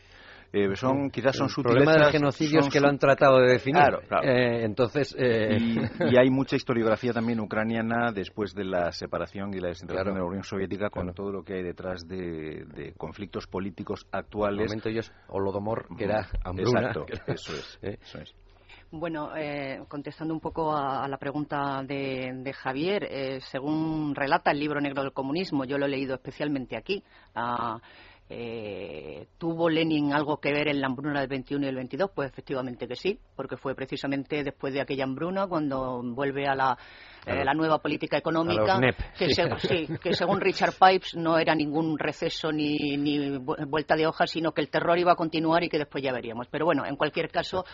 Eh, son quizás son el problema del genocidio es que lo han tratado de definir. Claro, eh, entonces eh... y, hay mucha historiografía también ucraniana después de la separación y la desintegración de la Unión Soviética con todo lo que hay detrás de, de conflictos políticos actuales. El momento ellos Holodomor que era hambruna. exacto eso es, ¿Eh? eso es. Bueno, eh, contestando un poco a, a la pregunta de, de Javier, eh, según relata el libro negro del comunismo, yo lo he leído especialmente aquí, eh, ¿Tuvo Lenin algo que ver en la hambruna del 21 y el 22? Pues efectivamente que sí, porque fue precisamente después de aquella hambruna cuando vuelve a la eh, la nueva política económica, que, que, según Richard Pipes no era ningún receso ni, ni, vuelta de hoja, sino que el terror iba a continuar y que después ya veríamos. Pero bueno, en cualquier caso,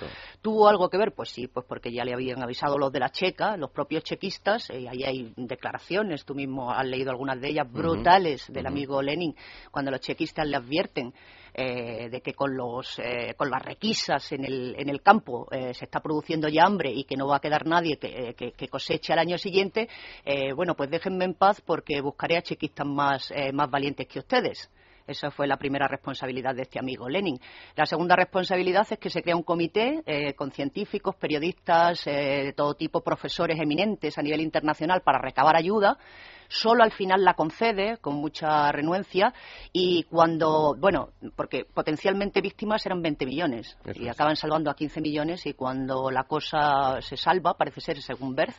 ¿tuvo algo que ver? Pues sí, pues porque ya le habían avisado los de la Checa, los propios chequistas, y ahí hay declaraciones, tú mismo has leído algunas de ellas, brutales, del amigo Lenin, cuando los chequistas le advierten eh, de que con, los, eh, con las requisas en el, en el campo eh, se está produciendo ya hambre y que no va a quedar nadie que, que, coseche al año siguiente, bueno, pues déjenme en paz porque buscaré a chequistas más, más valientes que ustedes. Esa fue la primera responsabilidad de este amigo Lenin. La segunda responsabilidad es que se crea un comité con científicos, periodistas de todo tipo, profesores eminentes a nivel internacional para recabar ayuda solo al final la concede con mucha renuencia y cuando, bueno, porque potencialmente víctimas eran 20 millones y acaban salvando a 15 millones y cuando la cosa se salva, parece ser según Berth,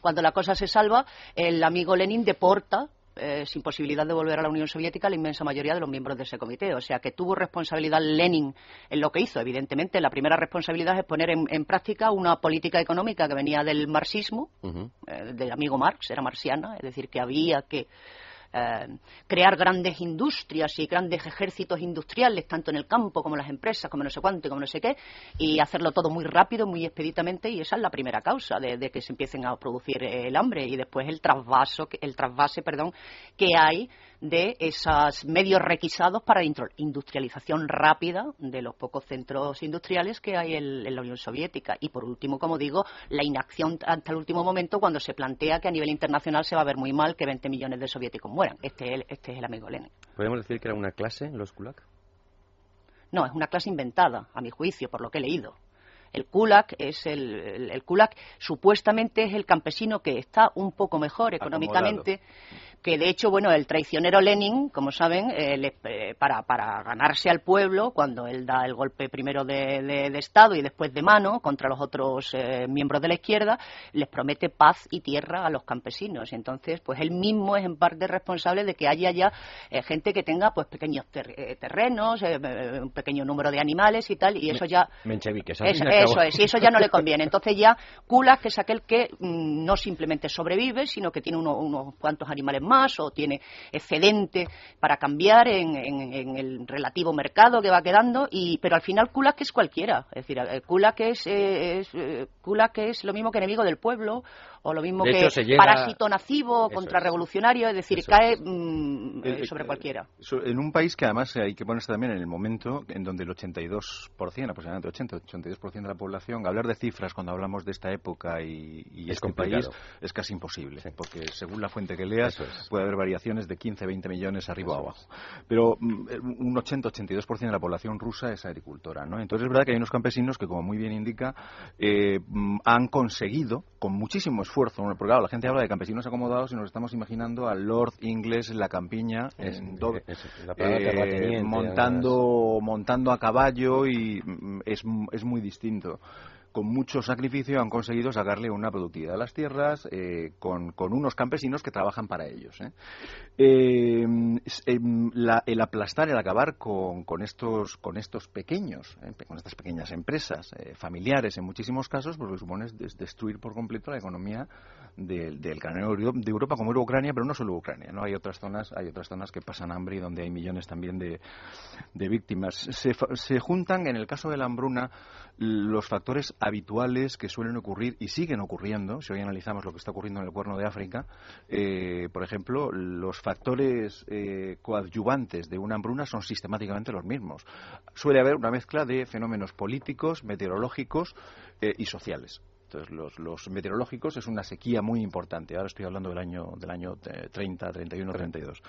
cuando la cosa se salva, el amigo Lenin deporta eh, sin posibilidad de volver a la Unión Soviética la inmensa mayoría de los miembros de ese comité. O sea que tuvo responsabilidad Lenin en lo que hizo. Evidentemente, la primera responsabilidad es poner en, práctica una política económica que venía del marxismo, eh, del amigo Marx, era marxiana, es decir, que había que eh, crear grandes industrias y grandes ejércitos industriales, tanto en el campo como en las empresas, como no sé cuánto y como no sé qué, y hacerlo todo muy rápido, muy expeditamente, y esa es la primera causa de, que se empiecen a producir el hambre y después el trasvaso, el trasvase, perdón, que hay de esos medios requisados para industrialización rápida de los pocos centros industriales que hay en, la Unión Soviética. Y por último, como digo, la inacción hasta el último momento cuando se plantea que a nivel internacional se va a ver muy mal que 20 millones de soviéticos mueran. Este es el, este es el amigo Lenin. ¿Podemos decir que era una clase en los kulak? No, es una clase inventada, a mi juicio, por lo que he leído. El kulak es el, el, kulak supuestamente es el campesino que está un poco mejor económicamente, que de hecho, bueno, el traicionero Lenin, como saben, eh, eh, para, para, ganarse al pueblo, cuando él da el golpe primero de, de, Estado y después de mano contra los otros eh, miembros de la izquierda, les promete paz y tierra a los campesinos. Y entonces, pues él mismo es en parte responsable de que haya ya gente que tenga pues pequeños terrenos, un pequeño número de animales y tal, y eso ya... eso, eso es, y eso ya no le conviene. Entonces ya Kulak es aquel que mm, no simplemente sobrevive, sino que tiene unos cuantos animales más más o tiene excedente para cambiar en, el relativo mercado que va quedando, y, pero al final Kulak es cualquiera. Es decir, Kulak es, es, eh, Kulak es lo mismo que enemigo del pueblo o lo mismo que parásito nacivo, contrarrevolucionario, es decir, cae mm, eh, eh, sobre cualquiera. En un país que además hay que ponerse también en el momento en donde el 82%, aproximadamente 80, 82% de la población, hablar de cifras cuando hablamos de esta época y, y es este país es casi imposible, porque según la fuente que leas puede haber variaciones de 15, 20 millones arriba o abajo. Pero mm, un 80-82% de la población rusa es agricultora, ¿no? Entonces es verdad que hay unos campesinos que, como muy bien indica, eh, mm, han conseguido, con muchísimo esfuerzo, porque claro, la gente habla de campesinos acomodados y nos estamos imaginando al Lord inglés en la campiña, en eh, montando, montando a caballo y mm, es, es muy distinto con mucho sacrificio han conseguido sacarle una productividad a las tierras eh, con, unos campesinos que trabajan para ellos. ¿eh? Eh, em, el aplastar, el acabar con, estos, con estos pequeños, con estas pequeñas empresas familiares en muchísimos casos, pues lo que supone es destruir por completo la economía del, del de Europa, como era Ucrania, pero no solo Ucrania. ¿no? Hay otras zonas, hay otras zonas que pasan hambre y donde hay millones también de, víctimas. Se, se juntan, en el caso de la hambruna, los factores habituales que suelen ocurrir y siguen ocurriendo, si hoy analizamos lo que está ocurriendo en el Cuerno de África, eh, por ejemplo, los factores eh, coadyuvantes de una hambruna son sistemáticamente los mismos. Suele haber una mezcla de fenómenos políticos, meteorológicos eh, y sociales. Entonces, los, los, meteorológicos es una sequía muy importante. Ahora estoy hablando del año, del año 30, 31, 32.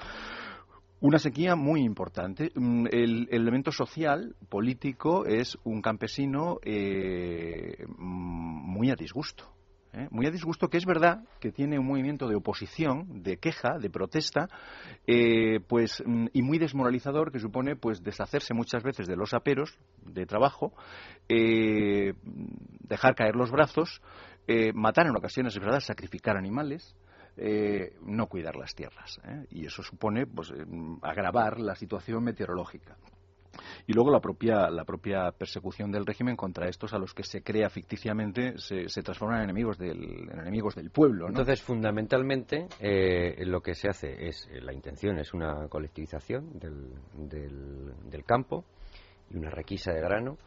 Una sequía muy importante. Mm, el, elemento social, político, es un campesino eh, muy a disgusto. ¿eh? Muy a disgusto, que es verdad que tiene un movimiento de oposición, de queja, de protesta, eh, pues mm, y muy desmoralizador, que supone pues deshacerse muchas veces de los aperos de trabajo, dejar caer los brazos, matar en ocasiones, es verdad, sacrificar animales, eh, no cuidar las tierras. ¿eh? Y eso supone pues, eh, agravar la situación meteorológica. Y luego la propia, la propia persecución del régimen contra estos a los que se crea ficticiamente se, se transforman en enemigos del, enemigos del pueblo. Entonces, fundamentalmente, lo que se hace es, la intención es una colectivización del, del campo y una requisa de grano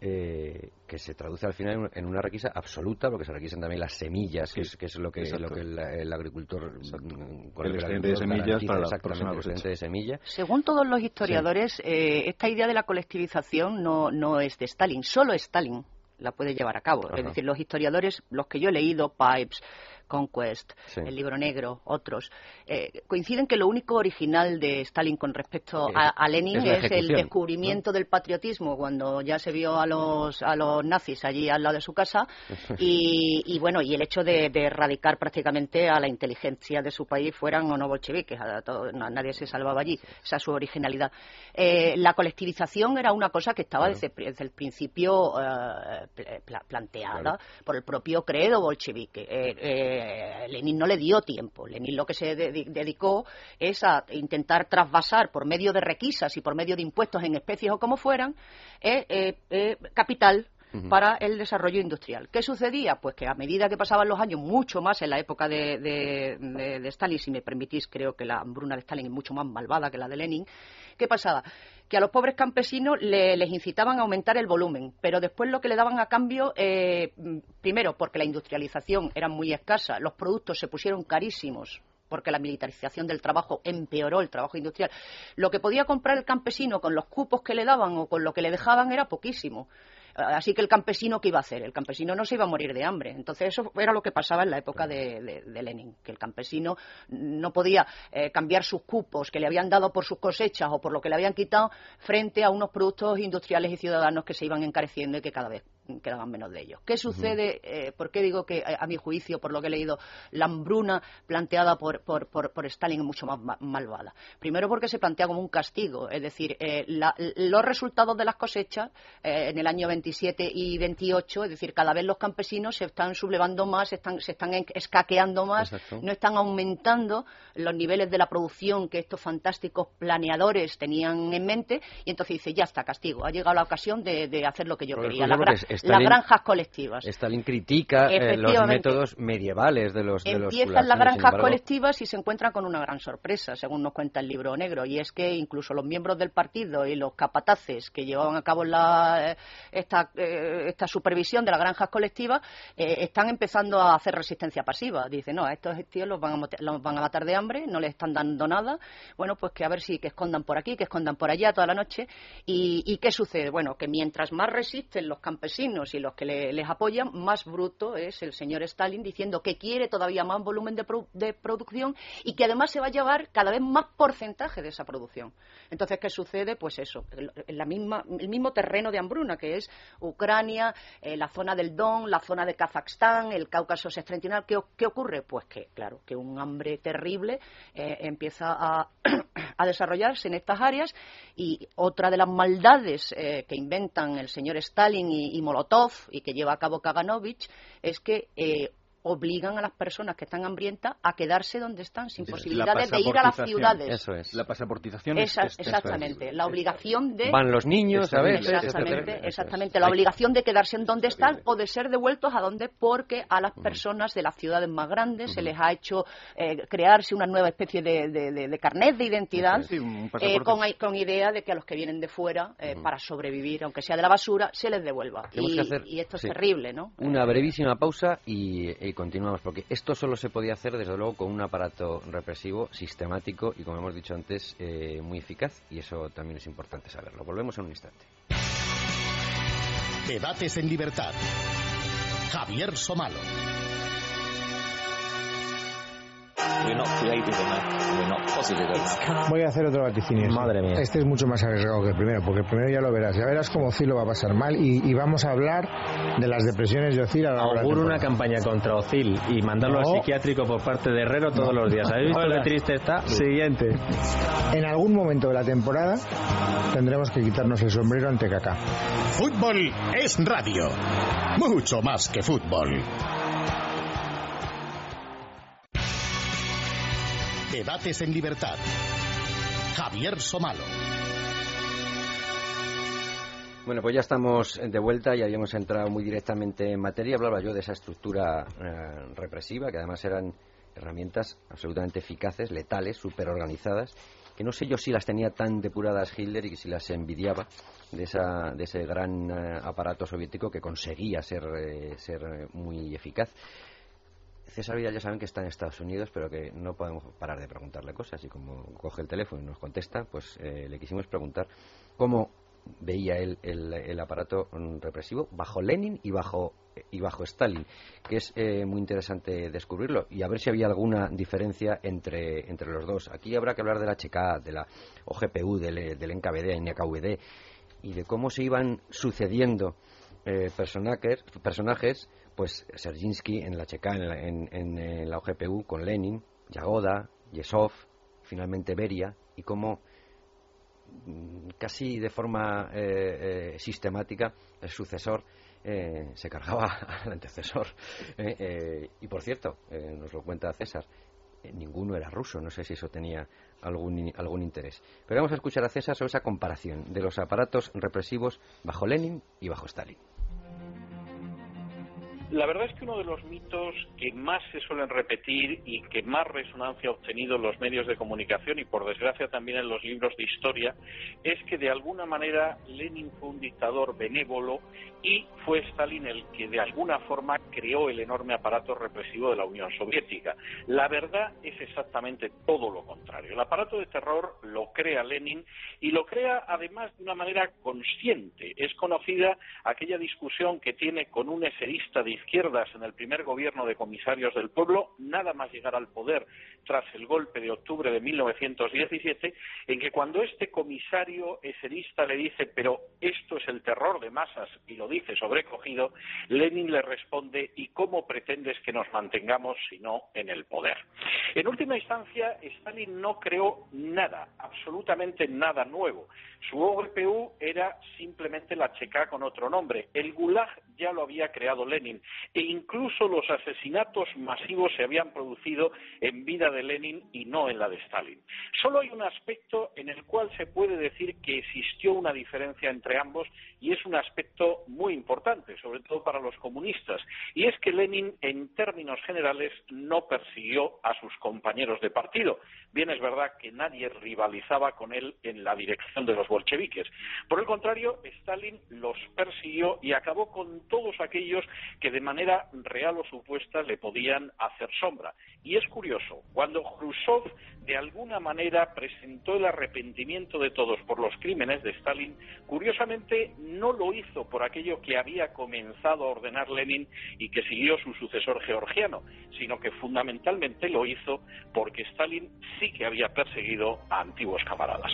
eh, que se traduce al final en una requisa absoluta, porque se requisan también las semillas, que, es, lo que, lo que el, agricultor mm, con el, excedente de semillas para la de semilla. Según todos los historiadores, eh, esta idea de la colectivización no, no es de Stalin, solo Stalin la puede llevar a cabo. Es decir, los historiadores, los que yo he leído, Pipes, Conquest, el libro negro, otros, eh, coinciden que lo único original de Stalin con respecto a, Lenin es, el descubrimiento del patriotismo cuando ya se vio a los, a los nazis allí al lado de su casa y, bueno, y el hecho de, erradicar prácticamente a la inteligencia de su país, fueran o no bolcheviques, a nadie se salvaba allí, esa es su originalidad. Eh, la colectivización era una cosa que estaba desde, el principio eh, planteada por el propio credo bolchevique. Eh, Lenin no le dio tiempo. Lenin lo que se dedicó es a intentar trasvasar por medio de requisas y por medio de impuestos en especies o como fueran eh, eh, capital para el desarrollo industrial. ¿Qué sucedía? Pues que a medida que pasaban los años, mucho más en la época de, Stalin, si me permitís, creo que la hambruna de Stalin es mucho más malvada que la de Lenin, ¿qué pasaba? que a los pobres campesinos les incitaban a aumentar el volumen, pero después lo que le daban a cambio, eh, primero, porque la industrialización era muy escasa, los productos se pusieron carísimos porque la militarización del trabajo empeoró el trabajo industrial. Lo que podía comprar el campesino con los cupos que le daban o con lo que le dejaban era poquísimo. Así que el campesino, ¿qué iba a hacer? El campesino no se iba a morir de hambre. Entonces, eso era lo que pasaba en la época de, Lenin, que el campesino no podía eh, cambiar sus cupos que le habían dado por sus cosechas o por lo que le habían quitado frente a unos productos industriales y ciudadanos que se iban encareciendo y que cada vez quedaban menos de ellos. ¿Qué sucede? Eh, ¿Por qué digo que, a mi juicio, por lo que he leído, la hambruna planteada por, por, por, Stalin es mucho más malvada? Primero porque se plantea como un castigo, es decir, eh, los resultados de las cosechas en el año 27 y 28, es decir, cada vez los campesinos se están sublevando más, se están, se están escaqueando más, no están aumentando los niveles de la producción que estos fantásticos planeadores tenían en mente, y entonces dice, ya está, castigo, ha llegado la ocasión de, hacer lo que yo quería, las granjas colectivas. Stalin critica eh, los métodos medievales de los de Empiezan las granjas colectivas y se encuentran con una gran sorpresa, según nos cuenta el libro negro, y es que incluso los miembros del partido y los capataces que llevaban a cabo la, eh, eh, esta, supervisión de las granjas colectivas eh, están empezando a hacer resistencia pasiva. Dicen, no, a estos tíos los van, a, los van a matar de hambre, no les están dando nada. Bueno, pues que a ver si que escondan por aquí, que escondan por allá toda la noche. ¿Y, qué sucede? Bueno, que mientras más resisten los campesinos y los que les apoyan, más bruto es el señor Stalin diciendo que quiere todavía más volumen de, de producción y que además se va a llevar cada vez más porcentaje de esa producción. Entonces, ¿qué sucede? Pues eso, la misma, el mismo terreno de hambruna, que es Ucrania, eh, la zona del Don, la zona de Kazajstán, el Cáucaso septentrional. ¿Qué, ocurre? Pues que, claro, que un hambre terrible eh, empieza a, a desarrollarse en estas áreas y otra de las maldades eh, que inventan el señor Stalin y, Molotov y que lleva a cabo Kaganovich es que eh, obligan a las personas que están hambrientas a quedarse donde están, sin posibilidades de ir a las ciudades. Eso es. La pasaportización Esa, es, Exactamente. La obligación de. Van los niños a veces. Exactamente, exactamente. La obligación de quedarse en donde están o de ser devueltos a donde, porque a las personas de las ciudades más grandes se les ha hecho eh, crearse una nueva especie de, de, carnet de identidad eh, con, con, idea de que a los que vienen de fuera, eh, para sobrevivir, aunque sea de la basura, se les devuelva. Y, y, esto es terrible, ¿no? Una brevísima pausa y y continuamos, porque esto solo se podía hacer, desde luego, con un aparato represivo sistemático y, como hemos dicho antes, eh, muy eficaz, y eso también es importante saberlo. Volvemos en un instante. Debates en libertad. Javier Somalo. Voy a hacer otro vaticinio. Madre mía. Este es mucho más arriesgado que el primero, porque el primero ya lo verás. Ya verás cómo Ocil lo va a pasar mal y, vamos a hablar de las depresiones de Ocil a la hora una campaña contra Ocil y mandarlo al psiquiátrico por parte de Herrero todos los días. ¿Habéis visto qué triste está? Siguiente. En algún momento de la temporada tendremos que quitarnos el sombrero ante Kaká. Fútbol es radio. Mucho más que fútbol. Debates en libertad. Javier Somalo. Bueno, pues ya estamos de vuelta y habíamos entrado muy directamente en materia. Hablaba yo de esa estructura eh, represiva, que además eran herramientas absolutamente eficaces, letales, súper organizadas, que no sé yo si las tenía tan depuradas Hitler y si las envidiaba de, esa, de ese gran eh, aparato soviético que conseguía ser, eh, ser muy eficaz. César Vidal ya saben que está en Estados Unidos, pero que no podemos parar de preguntarle cosas. Y como coge el teléfono y nos contesta, pues eh, le quisimos preguntar cómo veía él el, aparato represivo bajo Lenin y bajo y bajo Stalin, que es eh, muy interesante descubrirlo y a ver si había alguna diferencia entre, entre los dos. Aquí habrá que hablar de la HK, de la OGPU, del, del NKVD NKVD y de cómo se iban sucediendo eh, personajes, personajes pues Serginsky en la Checa, en, en, la OGPU, con Lenin, Yagoda, Yesov, finalmente Beria, y cómo mm, casi de forma eh, eh, sistemática el sucesor eh, se cargaba al antecesor. y por cierto, nos lo cuenta César, ninguno era ruso, no sé si eso tenía algún, algún interés. Pero vamos a escuchar a César sobre esa comparación de los aparatos represivos bajo Lenin y bajo Stalin. La verdad es que uno de los mitos que más se suelen repetir y que más resonancia ha obtenido en los medios de comunicación y por desgracia también en los libros de historia es que de alguna manera Lenin fue un dictador benévolo y fue Stalin el que de alguna forma creó el enorme aparato represivo de la Unión Soviética. La verdad es exactamente todo lo contrario. El aparato de terror lo crea Lenin y lo crea además de una manera consciente. Es conocida aquella discusión que tiene con un eserista de izquierdas en el primer gobierno de comisarios del pueblo, nada más llegar al poder tras el golpe de octubre de 1917, en que cuando este comisario eserista le dice, pero esto es el terror de masas, y lo dice sobrecogido, Lenin le responde, ¿y cómo pretendes que nos mantengamos si no en el poder? En última instancia, Stalin no creó nada, absolutamente nada nuevo. Su OGPU era simplemente la Checa con otro nombre. El Gulag ya lo había creado Lenin e incluso los asesinatos masivos se habían producido en vida de Lenin y no en la de Stalin. Solo hay un aspecto en el cual se puede decir que existió una diferencia entre ambos y es un aspecto muy importante, sobre todo para los comunistas, y es que Lenin, en términos generales, no persiguió a sus compañeros de partido. Bien es verdad que nadie rivalizaba con él en la dirección de los bolcheviques. Por el contrario, Stalin los persiguió y acabó con todos aquellos que de manera real o supuesta le podían hacer sombra. Y es curioso, cuando Khrushchev de alguna manera presentó el arrepentimiento de todos por los crímenes de Stalin, curiosamente no lo hizo por aquello que había comenzado a ordenar Lenin y que siguió su sucesor georgiano, sino que fundamentalmente lo hizo porque Stalin sí que había perseguido a antiguos camaradas.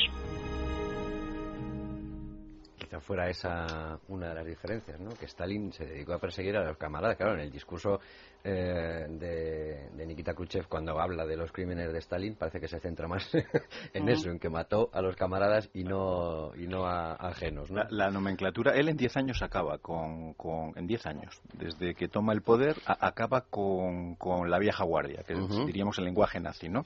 Quizá fuera esa una de las diferencias, ¿no? Que Stalin se dedicó a perseguir a los camaradas. Claro, en el discurso eh, de, Nikita Khrushchev, cuando habla de los crímenes de Stalin, parece que se centra más en eso, en que mató a los camaradas y no y no a, ajenos. La, nomenclatura, él en 10 años acaba con, con en 10 años, desde que toma el poder, acaba con, con la vieja guardia, que diríamos el lenguaje nazi, ¿no?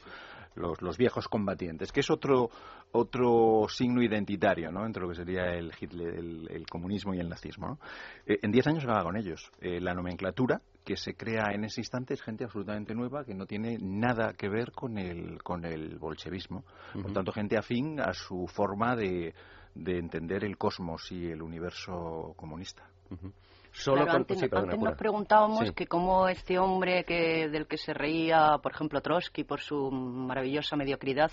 Los, los viejos combatientes, que es otro, otro signo identitario ¿no? entre lo que sería el, el, comunismo y el nazismo. Eh, en diez años acaba con ellos. Eh, la nomenclatura que se crea en ese instante es gente absolutamente nueva que no tiene nada que ver con el, con el bolchevismo. Por tanto, gente afín a su forma de, de entender el cosmos y el universo comunista. Solo antes, nos preguntábamos que cómo este hombre que del que se reía, por ejemplo, Trotsky por su maravillosa mediocridad,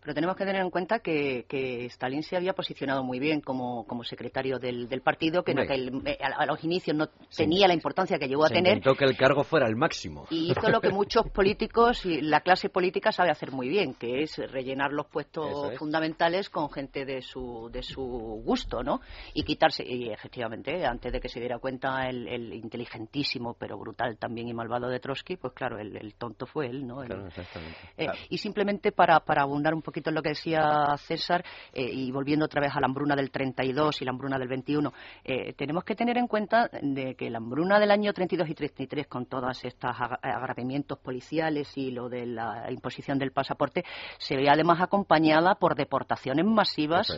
pero tenemos que tener en cuenta que, Stalin se había posicionado muy bien como, como secretario del, partido, que, eh, a, los inicios no tenía la importancia que llegó a tener. Intentó que el cargo fuera el máximo. Y hizo lo que muchos políticos y la clase política sabe hacer muy bien, que es rellenar los puestos fundamentales con gente de su, de su gusto, ¿no? Y quitarse, y efectivamente, antes de que se diera cuenta el, inteligentísimo, pero brutal también y malvado de Trotsky, pues claro, el, tonto fue él, ¿no? Eh, y simplemente para, para abundar un poquito lo que decía César, eh, y volviendo otra vez a la hambruna del 32 y la hambruna del 21, eh, tenemos que tener en cuenta de que la hambruna del año 32 y 33, con todos estos agravamientos policiales y lo de la imposición del pasaporte, se ve además acompañada por deportaciones masivas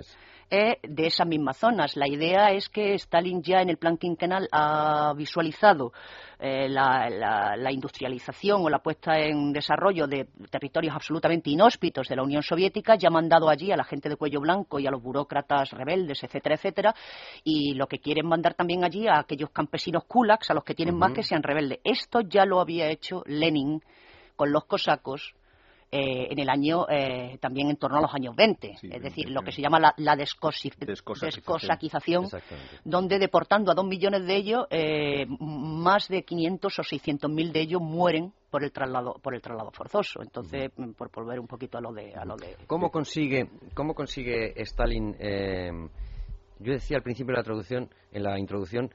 de esas mismas zonas. La idea es que Stalin ya en el plan quinquenal ha visualizado eh, la, industrialización o la puesta en desarrollo de territorios absolutamente inhóspitos de la Unión Soviética, ya ha mandado allí a la gente de cuello blanco y a los burócratas rebeldes, etcétera, etcétera, y lo que quieren mandar también allí a aquellos campesinos kulaks, a los que tienen más que sean rebeldes. Esto ya lo había hecho Lenin con los cosacos eh, en el año, eh, también en torno a los años 20, es decir, lo que se llama la, la descosaquización, donde deportando a dos millones de ellos, eh, más de 500 o 600 mil de ellos mueren por el traslado por el traslado forzoso. Entonces por volver un poquito a lo de a lo de cómo consigue cómo consigue Stalin yo decía al principio de la traducción en la introducción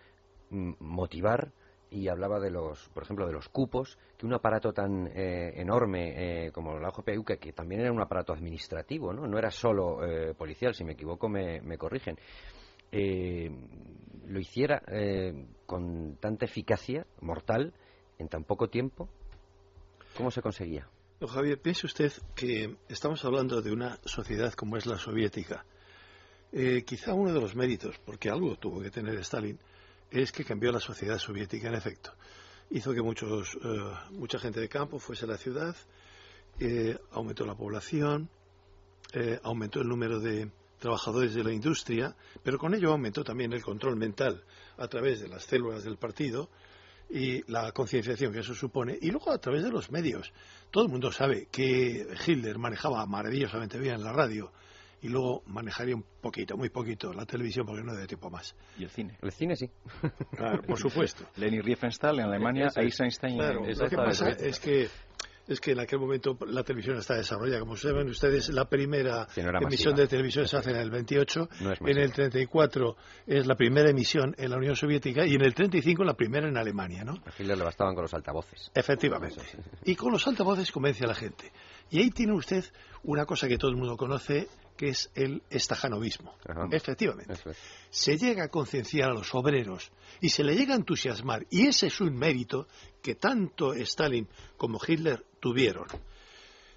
mm, motivar y hablaba de los, por ejemplo, de los cupos, que un aparato tan eh, enorme eh, como la OGPU, que, que, también era un aparato administrativo, no, no era solo eh, policial, si me equivoco me, me corrigen, lo hiciera con tanta eficacia mortal en tan poco tiempo, ¿cómo se conseguía? Javier, piense usted que estamos hablando de una sociedad como es la soviética. quizá uno de los méritos, porque algo tuvo que tener Stalin, es que cambió la sociedad soviética, en efecto. Hizo que muchos, eh, mucha gente de campo fuese a la ciudad, eh, aumentó la población, eh, aumentó el número de trabajadores de la industria, pero con ello aumentó también el control mental a través de las células del partido y la concienciación que eso supone, y luego a través de los medios. Todo el mundo sabe que Hitler manejaba maravillosamente bien la radio y luego manejaría un poquito, muy poquito, la televisión porque no de tiempo más. ¿Y el cine? El cine sí. Claro, por supuesto. Leni Riefenstahl en Alemania, Eisenstein claro, Lo que pasa es que es que en aquel momento la televisión está desarrollada. Como saben ustedes, la primera emisión de televisión se hace en el 28, en el 34 es la primera emisión en la Unión Soviética y en el 35 la primera en Alemania, ¿no? A Hitler le bastaban con los altavoces. Efectivamente. Y con los altavoces convence a la gente. Y ahí tiene usted una cosa que todo el mundo conoce, que es el estajanovismo. Efectivamente. Se llega a concienciar a los obreros y se le llega a entusiasmar. Y ese es un mérito que tanto Stalin como Hitler tuvieron.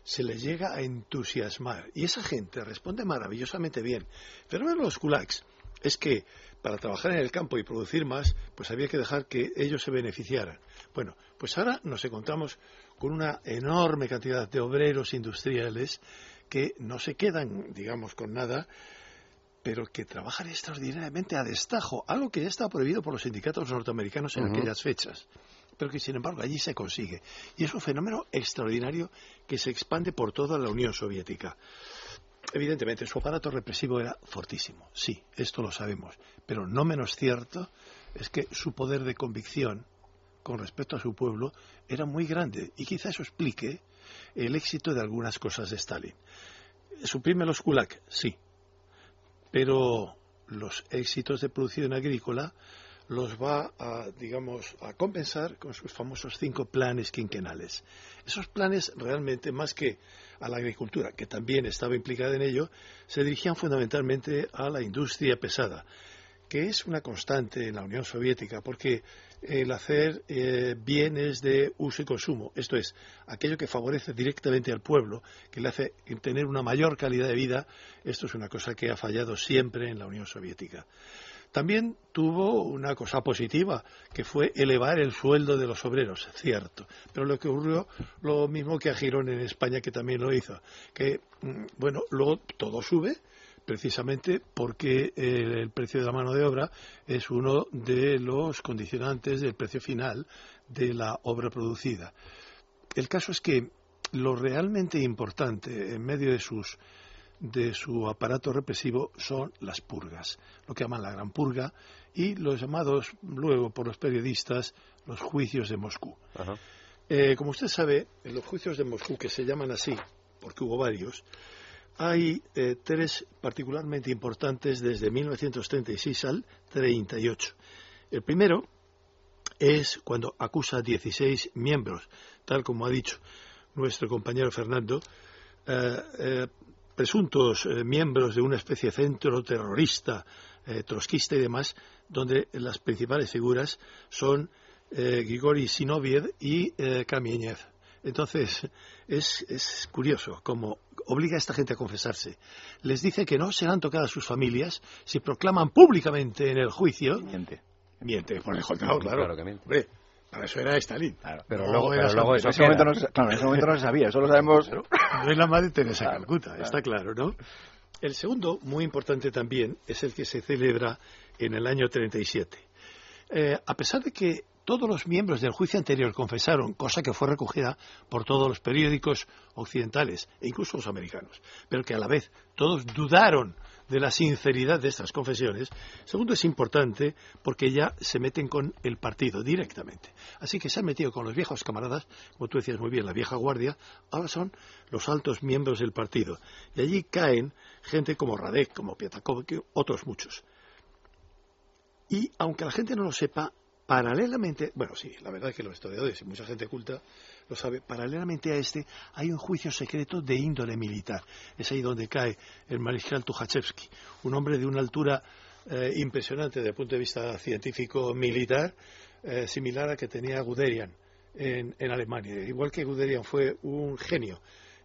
Se les llega a entusiasmar. Y esa gente responde maravillosamente bien. Pero ver los kulaks es que para trabajar en el campo y producir más, pues había que dejar que ellos se beneficiaran. Bueno, pues ahora nos encontramos con una enorme cantidad de obreros industriales que no se quedan, digamos, con nada, pero que trabajan extraordinariamente a destajo, algo que ya está prohibido por los sindicatos norteamericanos en aquellas fechas, pero que sin embargo allí se consigue. Y es un fenómeno extraordinario que se expande por toda la Unión Soviética. Evidentemente, su aparato represivo era fortísimo, sí, esto lo sabemos, pero no menos cierto es que su poder de convicción con respecto a su pueblo era muy grande y quizá eso explique el éxito de algunas cosas de Stalin. ¿Suprime los kulak? Sí. Pero los éxitos de producción agrícola los va a, digamos, a compensar con sus famosos cinco planes quinquenales. Esos planes realmente, más que a la agricultura, que también estaba implicada en ello, se dirigían fundamentalmente a la industria pesada, que es una constante en la Unión Soviética, porque el hacer eh, bienes de uso y consumo, esto es, aquello que favorece directamente al pueblo, que le hace tener una mayor calidad de vida, esto es una cosa que ha fallado siempre en la Unión Soviética. También tuvo una cosa positiva, que fue elevar el sueldo de los obreros, cierto. Pero lo que ocurrió, lo mismo que a Girón en España, que también lo hizo, que, mm, bueno, luego todo sube, precisamente porque el precio de la mano de obra es uno de los condicionantes del precio final de la obra producida. El caso es que lo realmente importante en medio de sus de su aparato represivo son las purgas, lo que llaman la Gran Purga y los llamados luego por los periodistas los juicios de Moscú. Eh, como usted sabe, en los juicios de Moscú, que se llaman así, porque hubo varios, hay eh, tres particularmente importantes desde 1936 al 38. El primero es cuando acusa a 16 miembros, tal como ha dicho nuestro compañero Fernando, eh, presuntos eh, miembros de una especie de centro terrorista, trotskista y demás, donde las principales figuras son Grigori Sinoviev y Kamieniev. Entonces, es, es, curioso cómo obliga a esta gente a confesarse. Les dice que no serán tocadas sus familias si proclaman públicamente en el juicio. Miente. Miente, por el claro. claro que miente. Para eso era Stalin. pero, luego, en, ese momento no, claro, en ese momento no se sabía, eso lo sabemos. No es la madre Teresa Calcuta, está claro, ¿no? El segundo, muy importante también, es el que se celebra en el año 37. Eh, a pesar de que todos los miembros del juicio anterior confesaron, cosa que fue recogida por todos los periódicos occidentales e incluso los americanos, pero que a la vez todos dudaron de la sinceridad de estas confesiones. Segundo, es importante porque ya se meten con el partido directamente. Así que se han metido con los viejos camaradas, como tú decías muy bien, la vieja guardia, ahora son los altos miembros del partido. Y allí caen gente como Radek, como Piatakovsky, otros muchos. Y aunque la gente no lo sepa, paralelamente, bueno, sí, la verdad es que los historiadores y mucha gente culta lo sabe, paralelamente a este hay un juicio secreto de índole militar. Es ahí donde cae el mariscal Tuchachevsky, un hombre de una altura eh, impresionante desde el punto de vista científico-militar, eh, similar a que tenía Guderian en, en Alemania. Igual que Guderian fue un genio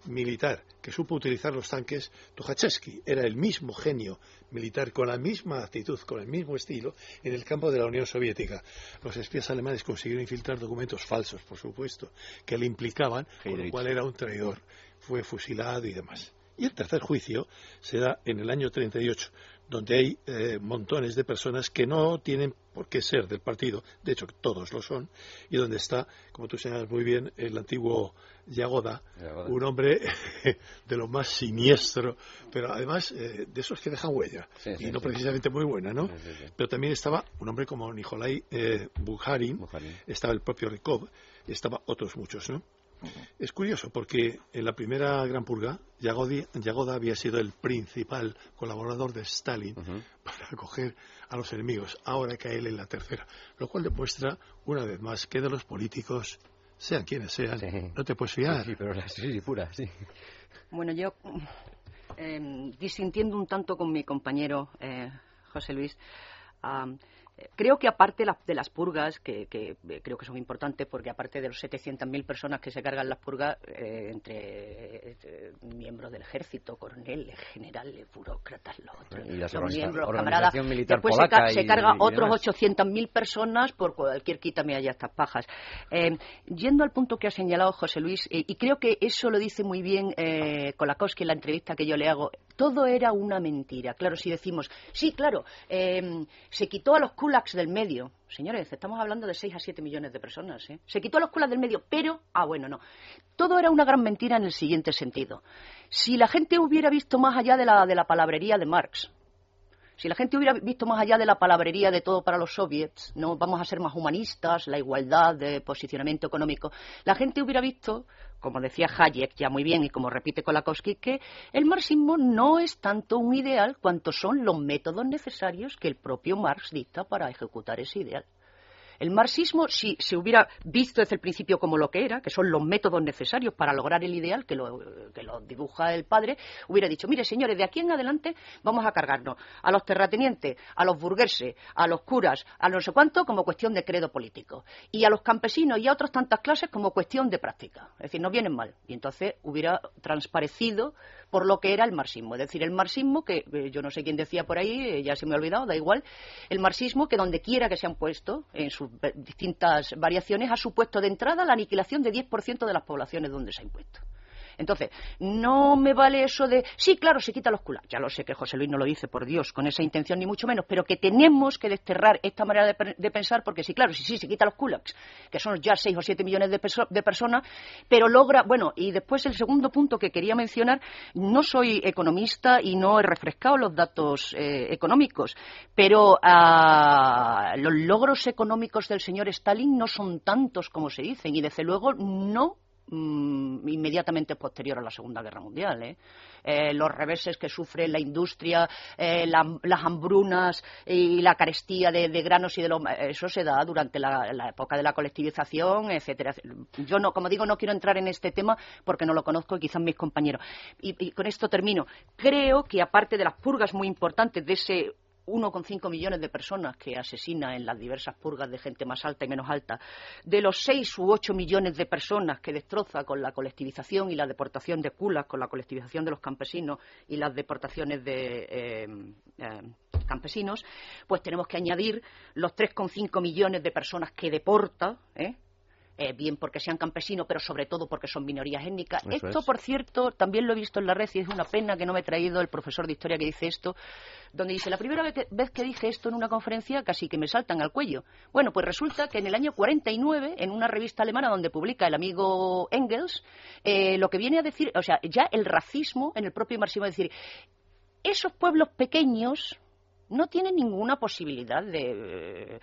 militar que supo utilizar los tanques, Tuchachevsky era el mismo genio militar con la misma actitud, con el mismo estilo en el campo de la Unión Soviética. Los espías alemanes consiguieron infiltrar documentos falsos, por supuesto, que le implicaban, con lo cual era un traidor. Fue fusilado y demás. Y el tercer juicio se da en el año 38, donde hay eh, montones de personas que no tienen por qué ser del partido, de hecho todos lo son, y donde está, como tú señalas muy bien, el antiguo Yagoda, un hombre de lo más siniestro, pero además eh, de esos que dejan huella, y no precisamente muy buena, ¿no? Pero también estaba un hombre como Nikolai eh, Bukharin, estaba el propio Rikov, estaba otros muchos, ¿no? Es curioso porque en la primera Gran Purga, Yagoda había sido el principal colaborador de Stalin para acoger a los enemigos. Ahora cae él en la tercera, lo cual demuestra una vez más que de los políticos, sean quienes sean, no te puedes fiar. Sí, pero la sí, pura, sí. Bueno, yo, eh, disintiendo un tanto con mi compañero eh, José Luis, Creo que aparte de las purgas, que, eh, creo que son importantes, porque aparte de los 700.000 personas que se cargan las purgas, eh, entre eh, miembros del ejército, coroneles, generales, burócratas, los otros, y los miembros, camaradas, después se, carga otros 800.000 personas por cualquier quítame allá estas pajas. yendo al punto que ha señalado José Luis, y creo que eso lo dice muy bien Kolakowski en la entrevista que yo le hago, todo era una mentira. Claro, si decimos, sí, claro, se quitó a los kulaks del medio. Señores, estamos hablando de 6 a 7 millones de personas. ¿eh? Se quitó los kulaks del medio, pero, ah, bueno, no. Todo era una gran mentira en el siguiente sentido. Si la gente hubiera visto más allá de la, de la palabrería de Marx, Si la gente hubiera visto más allá de la palabrería de todo para los soviets, no vamos a ser más humanistas, la igualdad de posicionamiento económico, la gente hubiera visto, como decía Hayek ya muy bien y como repite Kolakowski, que el marxismo no es tanto un ideal cuanto son los métodos necesarios que el propio Marx dicta para ejecutar ese ideal. El marxismo, si se hubiera visto desde el principio como lo que era, que son los métodos necesarios para lograr el ideal que lo, que lo dibuja el padre, hubiera dicho, mire señores, de aquí en adelante vamos a cargarnos a los terratenientes, a los burgueses, a los curas, a no sé cuánto como cuestión de credo político, y a los campesinos y a otras tantas clases como cuestión de práctica. Es decir, no vienen mal. Y entonces hubiera transparecido por lo que era el marxismo. Es decir, el marxismo, que eh, yo no sé quién decía por ahí, eh, ya se me ha olvidado, da igual, el marxismo que donde quiera que se han puesto, en sus distintas variaciones, ha supuesto de entrada la aniquilación de 10% de las poblaciones donde se ha impuesto. Entonces, no me vale eso de, sí, claro, se quita los culacos. Ya lo sé que José Luis no lo dice, por Dios, con esa intención ni mucho menos, pero que tenemos que desterrar esta manera de, pensar, porque sí, claro, sí, sí, se quita los kulaks, que son ya 6 o 7 millones de, personas, pero logra, bueno, y después el segundo punto que quería mencionar, no soy economista y no he refrescado los datos eh, económicos, pero ah, los logros económicos del señor Stalin no son tantos como se dicen, y desde luego no Mm, inmediatamente posterior a la Segunda Guerra Mundial. ¿eh? Eh, los reveses que sufre la industria, eh, las hambrunas y la carestía de, granos y de lo, eso se da durante la, época de la colectivización, etcétera. Yo no, como digo, no quiero entrar en este tema porque no lo conozco y quizás mis compañeros. y con esto termino. Creo que aparte de las purgas muy importantes de ese 1,5 millones de personas que asesina en las diversas purgas de gente más alta y menos alta, de los 6 u 8 millones de personas que destroza con la colectivización y la deportación de culas, con la colectivización de los campesinos y las deportaciones de eh, eh, campesinos, pues tenemos que añadir los 3,5 millones de personas que deporta, ¿eh? Eh, bien porque sean campesinos, pero sobre todo porque son minorías étnicas. esto, por cierto, también lo he visto en la red y es una pena que no me he traído el profesor de historia que dice esto, donde dice, la primera vez que, dije esto en una conferencia casi que me saltan al cuello. Bueno, pues resulta que en el año 49, en una revista alemana donde publica el amigo Engels, eh, lo que viene a decir, o sea, ya el racismo en el propio marxismo, es decir, esos pueblos pequeños no tiene ninguna posibilidad de,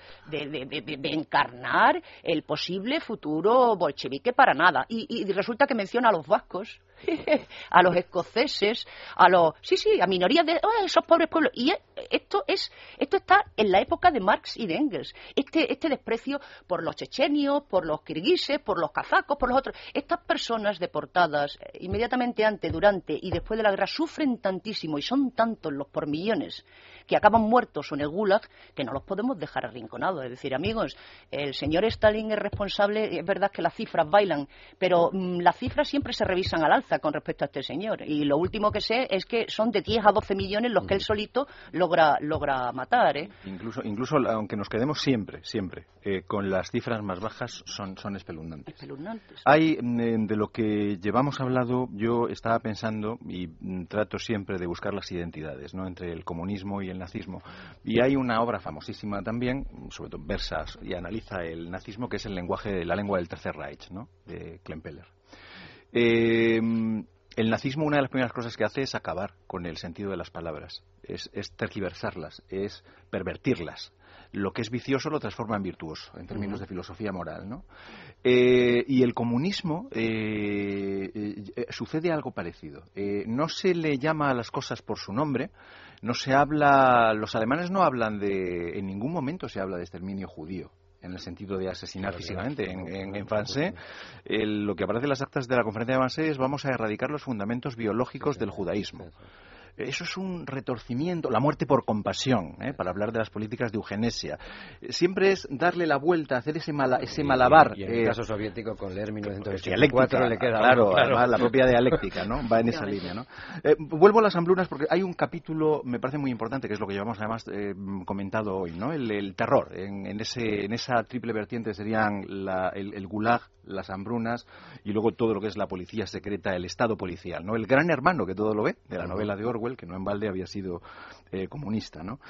encarnar el posible futuro bolchevique para nada. Y, resulta que menciona a los vascos, a los escoceses, a los... Sí, sí, a minorías de esos pobres pueblos. Y esto, es, esto está en la época de Marx y de Engels. Este, este desprecio por los chechenios, por los kirguises, por los kazacos, por los otros. Estas personas deportadas eh, inmediatamente antes, durante y después de la guerra sufren tantísimo y son tantos los por millones que acaban muertos o en el Gulag, que no los podemos dejar arrinconados. Es decir, amigos, el señor Stalin es responsable, es verdad que las cifras bailan, pero mm, las cifras siempre se revisan al alza con respecto a este señor. Y lo último que sé es que son de 10 a 12 millones los que él solito logra, logra matar. ¿eh? Incluso, incluso, aunque nos quedemos siempre, siempre, eh, con las cifras más bajas, son, son espeluznantes. espeluznantes. Hay, mm, de lo que llevamos hablado, yo estaba pensando, y mm, trato siempre de buscar las identidades, ¿no?, entre el comunismo y el nazismo. Y hay una obra famosísima también, sobre todo versas y analiza el nazismo, que es el lenguaje, la lengua del Tercer Reich, ¿no? de Klempeller. Eh, el nazismo, una de las primeras cosas que hace es acabar con el sentido de las palabras, es, es tergiversarlas, es pervertirlas lo que es vicioso lo transforma en virtuoso, en términos de filosofía moral. ¿no? Eh, y el comunismo eh, eh, sucede algo parecido. no se le llama a las cosas por su nombre, no se habla, los alemanes no hablan de, en ningún momento se habla de exterminio judío en el sentido de asesinar físicamente. En, en, en Francés, lo que aparece en las actas de la conferencia de Francés es vamos a erradicar los fundamentos biológicos del judaísmo. Eso es un retorcimiento, la muerte por compasión, ¿eh? para hablar de las políticas de eugenesia. Siempre es darle la vuelta, hacer ese, ese malabar. Y, en el eh, caso soviético, con leer 1984 le queda. Claro, la propia dialéctica ¿no? va en esa línea. ¿no? Eh, vuelvo a las hambrunas porque hay un capítulo, me parece muy importante, que es lo que llevamos además comentado hoy, ¿no? el, terror. En, ese, en esa triple vertiente serían el, el gulag, las hambrunas y luego todo lo que es la policía secreta, el Estado policial, ¿no? El gran hermano que todo lo ve, de la novela de Orwell, que no en balde había sido eh, comunista, ¿no?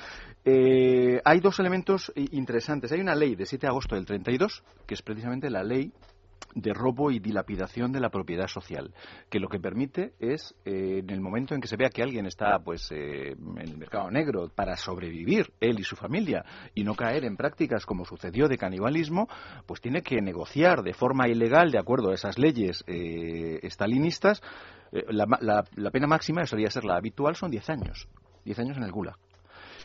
Eh, hay dos elementos interesantes. Hay una ley de 7 de agosto del 32, que es precisamente la ley de robo y dilapidación de la propiedad social, que lo que permite es, eh, en el momento en que se vea que alguien está pues eh, en el mercado negro para sobrevivir, él y su familia, y no caer en prácticas como sucedió de canibalismo, pues tiene que negociar de forma ilegal, de acuerdo a esas leyes eh, estalinistas, la, la, pena máxima, debería ser la habitual, son 10 años. 10 años en el Gulag.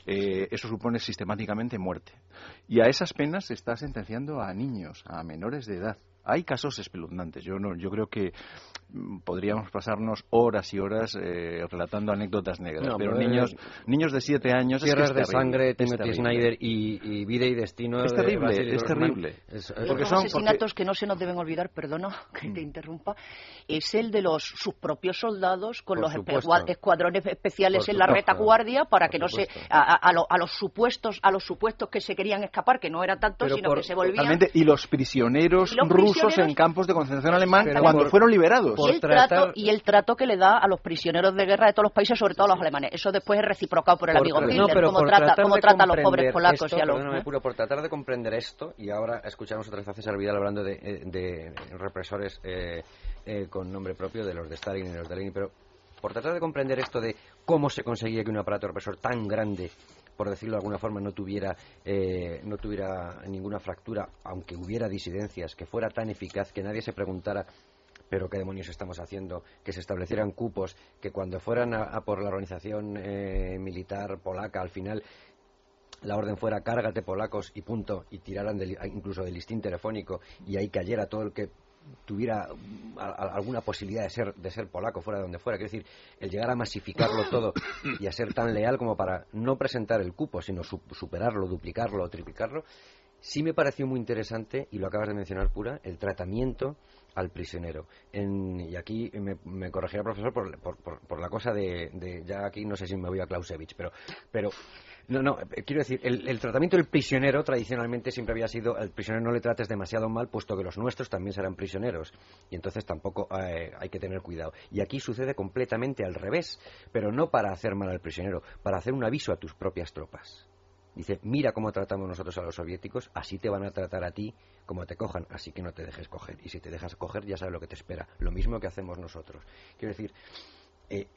eso supone sistemáticamente muerte. Y a esas penas se está sentenciando a niños, a menores de edad. Hay casos espeluznantes. Yo, no, yo creo que mm, podríamos pasarnos horas y horas eh, relatando anécdotas negras. pero niños niños de siete años. Tierras de sangre, Timothy Snyder y, Vida y Destino. Es terrible, es terrible. porque son asesinatos que no se nos deben olvidar, perdona que te mm. interrumpa, es el de los sus propios soldados con los escuadrones especiales en la retaguardia para que no se. A, los supuestos a los supuestos que se querían escapar, que no eran tantos, sino que se volvían. Y los prisioneros rusos en campos de concentración alemán cuando fueron liberados. Y el, trato, y el trato que le da a los prisioneros de guerra de todos los países, sobre todo a los alemanes. Eso después es reciprocado por el amigo Hitler, como trata, como trata a los pobres polacos y a los... ¿eh? por tratar de comprender esto, y ahora escuchamos otra vez a César Vidal hablando de, eh, de represores eh, con nombre propio, de los de Stalin y de los de Lenin, pero por tratar de comprender esto de cómo se conseguía que un aparato represor tan grande por decirlo de alguna forma, no tuviera, eh, no tuviera ninguna fractura, aunque hubiera disidencias, que fuera tan eficaz que nadie se preguntara pero qué demonios estamos haciendo, que se establecieran cupos, que cuando fueran a, por la organización eh, militar polaca, al final la orden fuera cárgate polacos y punto, y tiraran incluso del listín telefónico y ahí cayera todo el que tuviera alguna posibilidad de ser, de ser polaco fuera de donde fuera. Quiero decir, el llegar a masificarlo todo y a ser tan leal como para no presentar el cupo, sino superarlo, duplicarlo o triplicarlo, sí me pareció muy interesante, y lo acabas de mencionar, Pura, el tratamiento al prisionero. y aquí me, me corregirá el profesor por, por, por, la cosa de, de, Ya aquí no sé si me voy a Clausewitz, pero, pero no, no, eh, quiero decir, el, tratamiento del prisionero tradicionalmente siempre había sido, al prisionero no le trates demasiado mal, puesto que los nuestros también serán prisioneros. Y entonces tampoco eh, hay que tener cuidado. Y aquí sucede completamente al revés, pero no para hacer mal al prisionero, para hacer un aviso a tus propias tropas. Dice, mira cómo tratamos nosotros a los soviéticos, así te van a tratar a ti como te cojan, así que no te dejes coger. Y si te dejas coger, ya sabes lo que te espera. Lo mismo que hacemos nosotros. Quiero decir, eh,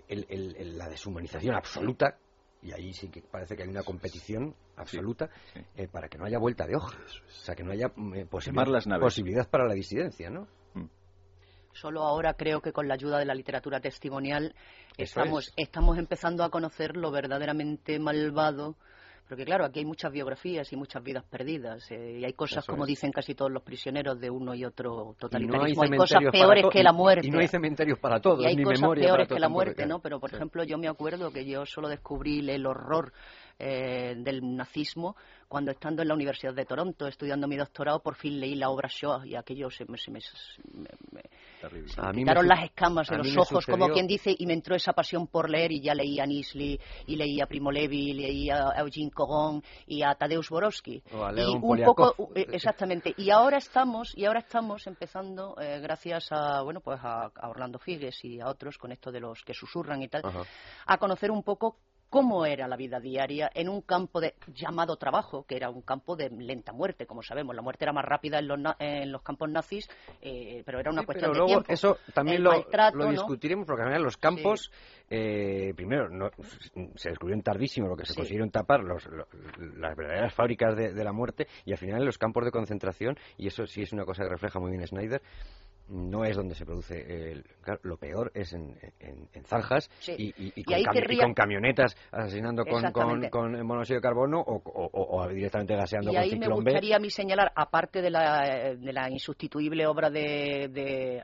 la deshumanización absoluta y ahí sí que parece que hay una competición absoluta eh, para que no haya vuelta de hojas, o sea, que no haya eh, posibilidad, para la disidencia, ¿no? Mm. Solo ahora creo que con la ayuda de la literatura testimonial estamos, estamos empezando a conocer lo verdaderamente malvado porque claro, aquí hay muchas biografías y muchas vidas perdidas. Eh, y hay cosas, como dicen casi todos los prisioneros de uno y otro totalitarismo. hay, cosas peores que la muerte. Y no hay cementerios para todos, y hay cosas peores que la muerte, ¿no? Pero, por ejemplo, yo me acuerdo que yo solo descubrí el horror eh, del nazismo cuando estando en la Universidad de Toronto estudiando mi doctorado por fin leí la obra Shoah y aquello se me, se me, quitaron las escamas de los ojos como quien dice y me entró esa pasión por leer y ya leí a Nisli y leí a Primo Levi y leí a Eugene Kogon y a Tadeusz Borowski. Y un poco eh, exactamente. Y ahora estamos y ahora estamos empezando eh, gracias a bueno pues a, Orlando Figues y a otros con esto de los que susurran y tal a conocer un poco cómo era la vida diaria en un campo de llamado trabajo, que era un campo de lenta muerte, como sabemos. La muerte era más rápida en los, en los campos nazis, eh, pero era una cuestión de tiempo. Eso también lo, discutiremos, porque en los campos, eh, primero, no, se descubrieron tardísimo lo que se consiguieron tapar los, las verdaderas fábricas de, de la muerte, y al final en los campos de concentración, y eso sí es una cosa que refleja muy bien Snyder, no es donde se produce el, lo peor es en, zanjas y, con camionetas asesinando con, con, monóxido de carbono o, directamente gaseando y con ahí me gustaría a mí señalar aparte de la, de la insustituible obra de, de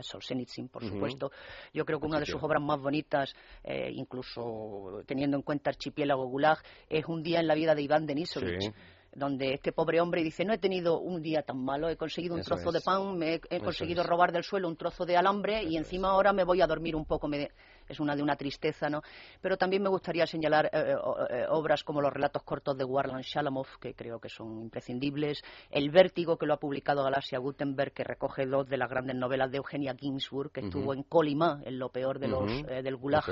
Solzhenitsyn por supuesto yo creo que una de sus obras más bonitas eh, incluso teniendo en cuenta Archipiélago Gulag es Un día en la vida de Iván Denisovich donde este pobre hombre dice, no he tenido un día tan malo, he conseguido un trozo de pan, me he, conseguido robar del suelo un trozo de alambre y encima ahora me voy a dormir un poco. Es una de una tristeza, ¿no? Pero también me gustaría señalar obras como los relatos cortos de Warland Shalamov, que creo que son imprescindibles, El vértigo, que lo ha publicado Galaxia Gutenberg, que recoge dos de las grandes novelas de Eugenia Ginsburg, que estuvo en Colima, en lo peor de los, del Gulag,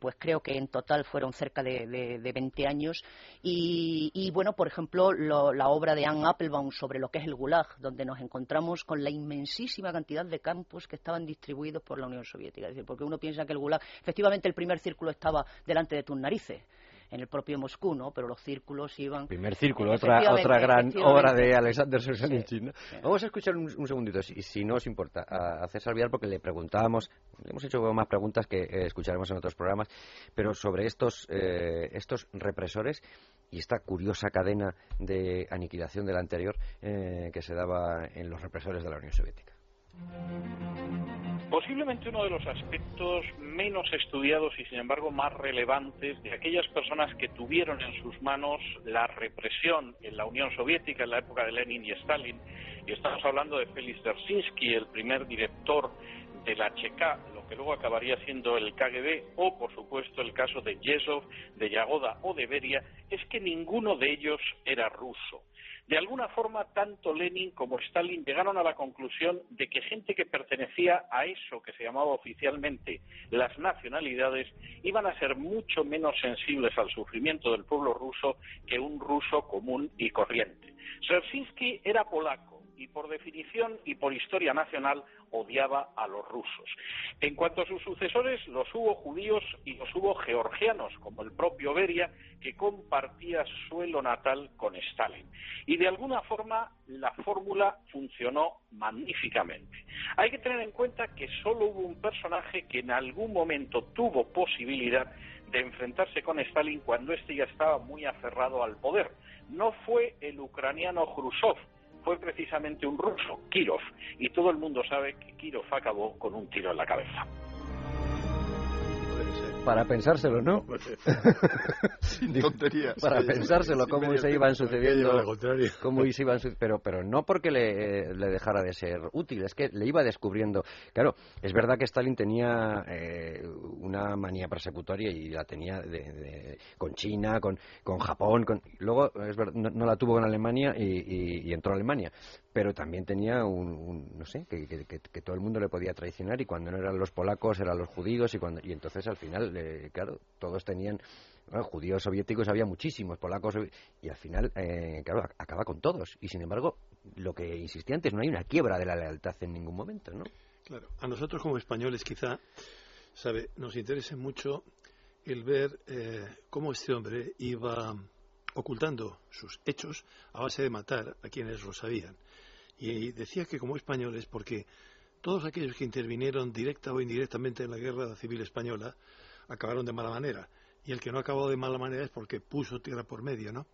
pues creo que en total fueron cerca de, de, 20 años. Y, bueno, por ejemplo, la obra de Anne Applebaum sobre lo que es el Gulag, donde nos encontramos con la inmensísima cantidad de campos que estaban distribuidos por la Unión Soviética. Es decir, porque uno piensa que el Efectivamente, el primer círculo estaba delante de tus narices en el propio Moscú, ¿no? Pero los círculos iban... Primer círculo, otra, otra gran obra de Alexander Solzhenitsyn. Vamos a escuchar un, segundito, si, si, no os importa, a, César Vial, porque le preguntábamos, le hemos hecho más preguntas que eh, escucharemos en otros programas, pero sobre estos, eh, estos represores y esta curiosa cadena de aniquilación de la anterior eh, que se daba en los represores de la Unión Soviética. Posiblemente uno de los aspectos menos estudiados y sin embargo más relevantes de aquellas personas que tuvieron en sus manos la represión en la Unión Soviética en la época de Lenin y Stalin, y estamos hablando de Félix Dzerzhinsky, el primer director de la HK, lo que luego acabaría siendo el KGB, o por supuesto el caso de Yezhov, de Yagoda o de Beria, es que ninguno de ellos era ruso. De alguna forma, tanto Lenin como Stalin llegaron a la conclusión de que gente que pertenecía a eso que se llamaba oficialmente las nacionalidades iban a ser mucho menos sensibles al sufrimiento del pueblo ruso que un ruso común y corriente. Sersinski era polaco y por definición y por historia nacional odiaba a los rusos. En cuanto a sus sucesores, los hubo judíos y los hubo georgianos, como el propio Beria, que compartía suelo natal con Stalin. Y de alguna forma la fórmula funcionó magníficamente. Hay que tener en cuenta que solo hubo un personaje que en algún momento tuvo posibilidad de enfrentarse con Stalin cuando éste ya estaba muy aferrado al poder. No fue el ucraniano Khrushchev, fue precisamente un ruso, Kirov, y todo el mundo sabe que Kirov acabó con un tiro en la cabeza para pensárselo, ¿no? Sin tonterías. para pensárselo, cómo se iban sucediendo, cómo se iban pero pero no porque le, le, dejara de ser útil, es que le iba descubriendo. Claro, es verdad que Stalin tenía eh, una manía persecutoria y la tenía de, con China, con, con Japón, con, luego es verdad, no, la tuvo con Alemania y, y entró a Alemania pero también tenía un, no sé, que, que, todo el mundo le podía traicionar y cuando no eran los polacos eran los judíos y cuando y entonces al final, eh, claro, todos tenían judíos soviéticos había muchísimos, polacos y al final, eh, claro, acaba con todos y sin embargo, lo que insistía antes, no hay una quiebra de la lealtad en ningún momento, ¿no? Claro, a nosotros como españoles quizá, sabe, nos interese mucho el ver eh, cómo este hombre iba ocultando sus hechos a base de matar a quienes lo sabían. Y decía que como españoles, porque todos aquellos que intervinieron directa o indirectamente en la guerra civil española acabaron de mala manera. Y el que no acabó de mala manera es porque puso tierra por medio, ¿no?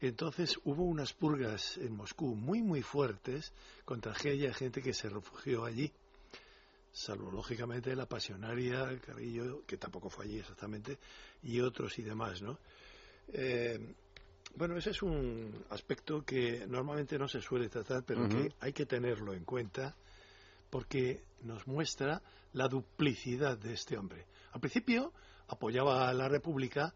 Entonces hubo unas purgas en Moscú muy, muy fuertes contra aquella gente que se refugió allí. Salvo, lógicamente, la pasionaria Carrillo, que tampoco fue allí exactamente, y otros y demás, ¿no? Eh, bueno, ese es un aspecto que normalmente no se suele tratar, pero que hay que tenerlo en cuenta porque nos muestra la duplicidad de este hombre. Al principio apoyaba a la República,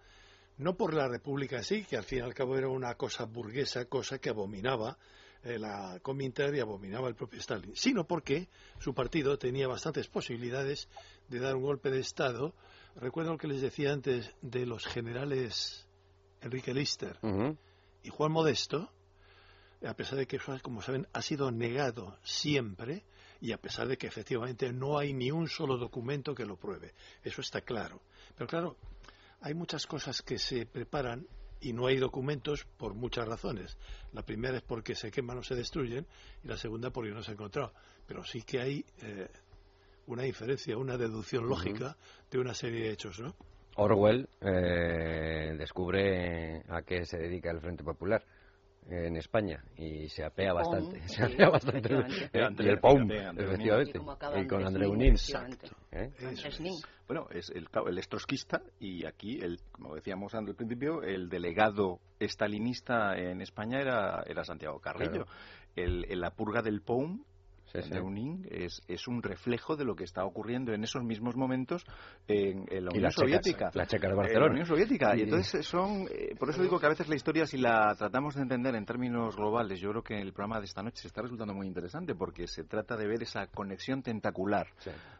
no por la República sí, que al fin y al cabo era una cosa burguesa, cosa que abominaba eh, la Comintern y abominaba el propio Stalin, sino porque su partido tenía bastantes posibilidades de dar un golpe de Estado. Recuerdo lo que les decía antes de los generales Enrique Lister y Juan Modesto, a pesar de que, como saben, ha sido negado siempre y a pesar de que efectivamente no hay ni un solo documento que lo pruebe. Eso está claro. Pero claro, hay muchas cosas que se preparan y no hay documentos por muchas razones. La primera es porque se queman o se destruyen y la segunda porque no se ha encontrado. Pero sí que hay eh, una inferencia, una deducción lógica de una serie de hechos, ¿no? Orwell eh, descubre a qué se dedica el Frente Popular en España y se apea bastante, se apea bastante. y el POUM, efectivamente, y, con André Unín. ¿Eh? Bueno, es el, el estrosquista y aquí, el, como decíamos al principio, el delegado estalinista en España era, era Santiago Carrillo. El, la purga del POUM Downing es, es un reflejo de lo que está ocurriendo en esos mismos momentos en, la Unión Soviética. la Checa de Barcelona. la Unión Soviética. Y, entonces son, eh, por eso digo que a veces la historia, si la tratamos de entender en términos globales, yo creo que el programa de esta noche se está resultando muy interesante porque se trata de ver esa conexión tentacular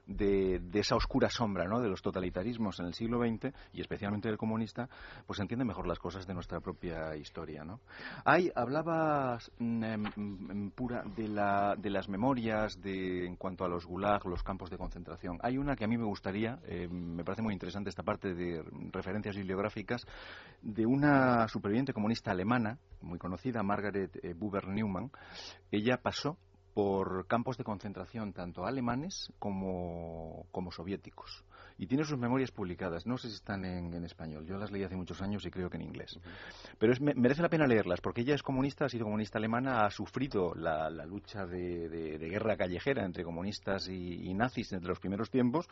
de, de, esa oscura sombra ¿no? de los totalitarismos en el siglo XX y especialmente del comunista, pues entiende mejor las cosas de nuestra propia historia. ¿no? Hay, hablabas mm, em, em, pura de, la, de las memorias de, en cuanto a los gulag, los campos de concentración. Hay una que a mí me gustaría, eh, me parece muy interesante esta parte de referencias bibliográficas, de una superviviente comunista alemana, muy conocida, Margaret eh, Buber Neumann. Ella pasó por campos de concentración tanto alemanes como, como soviéticos y tiene sus memorias publicadas. No sé si están en, español. Yo las leí hace muchos años y creo que en inglés. Pero es, merece la pena leerlas porque ella es comunista, ha sido comunista alemana, ha sufrido la, lucha de, guerra callejera entre comunistas y, nazis entre los primeros tiempos.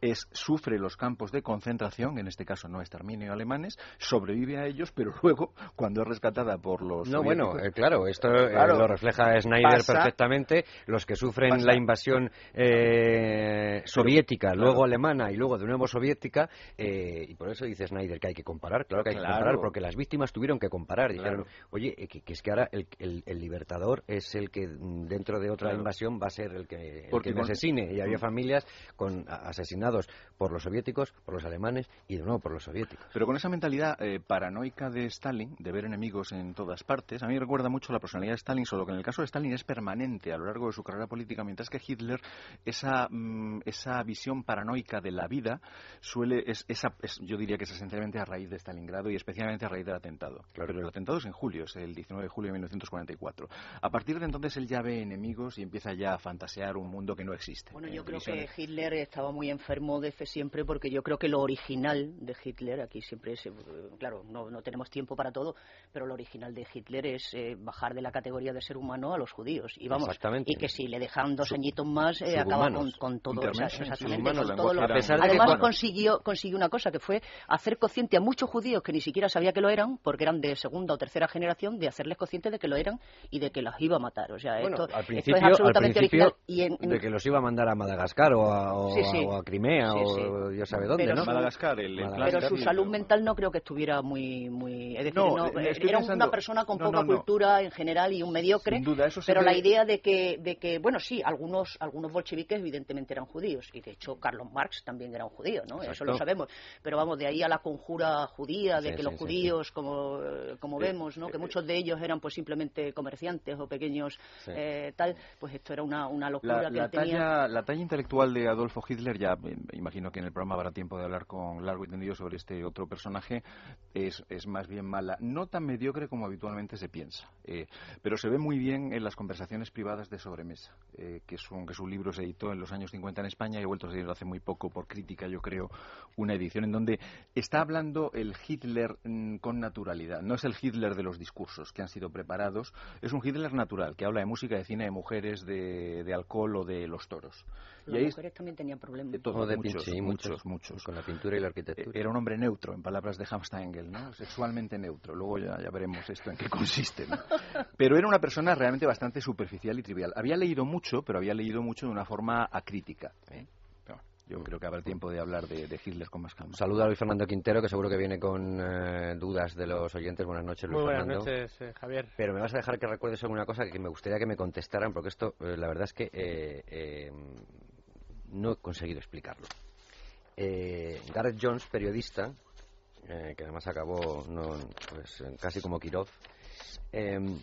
Es, sufre los campos de concentración, en este caso no exterminio alemanes, sobrevive a ellos, pero luego, cuando es rescatada por los. No, bueno, eh, claro, esto eh, lo refleja Snyder perfectamente. Los que sufren la invasión eh, soviética, luego alemana y luego de nuevo soviética, eh, y por eso dice Snyder que hay que comparar, claro que hay que comparar, porque las víctimas tuvieron que comparar, dijeron, oye, eh, que, es que ahora el, el, libertador es el que mm, dentro de otra invasión va a ser el que, el que me asesine, y había mm. familias con asesinados por los soviéticos, por los alemanes y de nuevo por los soviéticos. Pero con esa mentalidad eh, paranoica de Stalin, de ver enemigos en todas partes, a mí me recuerda mucho la personalidad de Stalin, solo que en el caso de Stalin es permanente a lo largo de su carrera política, mientras que Hitler, esa, mm, esa visión paranoica de la vida suele es, esa, yo diría que es esencialmente a raíz de Stalingrado y especialmente a raíz del atentado. Claro. Pero el atentado es en julio, es el 19 de julio de 1944. A partir de entonces él ya ve enemigos y empieza ya a fantasear un mundo que no existe. Bueno, yo creo que Hitler estaba muy enfermo de fe siempre porque yo creo que lo original de Hitler, aquí siempre es, claro, no, no tenemos tiempo para todo, pero lo original de Hitler es eh, bajar de la categoría de ser humano a los judíos. Y vamos, y que si le dejan dos añitos más, eh, acaba con, con todo, exactamente, con todo lo, Además consiguió, consiguió una cosa que fue hacer consciente a muchos judíos que ni siquiera sabía que lo eran, porque eran de segunda o tercera generación, de hacerles conscientes de que lo eran y de que los iba a matar. O sea, esto, al principio, es absolutamente original. Y De que los iba a mandar a Madagascar o a, Crimea o Dios sabe dónde, ¿no? Madagascar, el, Pero su salud mental no creo que estuviera muy... muy es decir, no, era una persona con poca cultura en general y un mediocre, pero la idea de que, de que, bueno, sí, algunos, algunos bolcheviques evidentemente eran judíos, y de hecho Carlos Marx también era un judío, ¿no? Eso lo sabemos. Pero vamos, de ahí a la conjura judía, de que los judíos, como, como vemos, ¿no? Que muchos de ellos eran pues simplemente comerciantes o pequeños eh, tal, pues esto era una, una locura la, que la talla, La talla intelectual de Adolfo Hitler, ya imagino que en el programa habrá tiempo de hablar con largo y tendido sobre este otro personaje, es, es más bien mala. No tan mediocre como habitualmente se piensa, eh, pero se ve muy bien en las conversaciones privadas de sobremesa, eh, que, es un, que su libro se editó en los años 50 en España y ha vuelto a salir hace muy poco por crítica, yo creo, una edición en donde está hablando el Hitler mm, con naturalidad. No es el Hitler de los discursos que han sido preparados, es un Hitler natural, que habla de música, de cine, de mujeres, de, de alcohol o de los toros. Las mujeres también tenían problemas. De todo, de muchos, muchos, muchos, Con la pintura y la arquitectura. Era un hombre neutro, en palabras de Hamstengel, ¿no? Sexualmente neutro. Luego ya, ya veremos esto en qué consiste. Pero era una persona realmente bastante superficial y trivial. Había leído mucho, pero había leído mucho de una forma acrítica. ¿eh? Yo creo que habrá tiempo de hablar de, Hitler con más calma. Saluda a Luis Fernando Quintero, que seguro que viene con eh, dudas de los oyentes. Buenas noches, Luis Muy buenas noches, eh, Javier. Pero me vas a dejar que recuerdes alguna cosa que me gustaría que me contestaran, porque esto, eh, la verdad es que no he conseguido explicarlo. Gareth Jones, periodista, que además acabó pues, casi como Kirov, en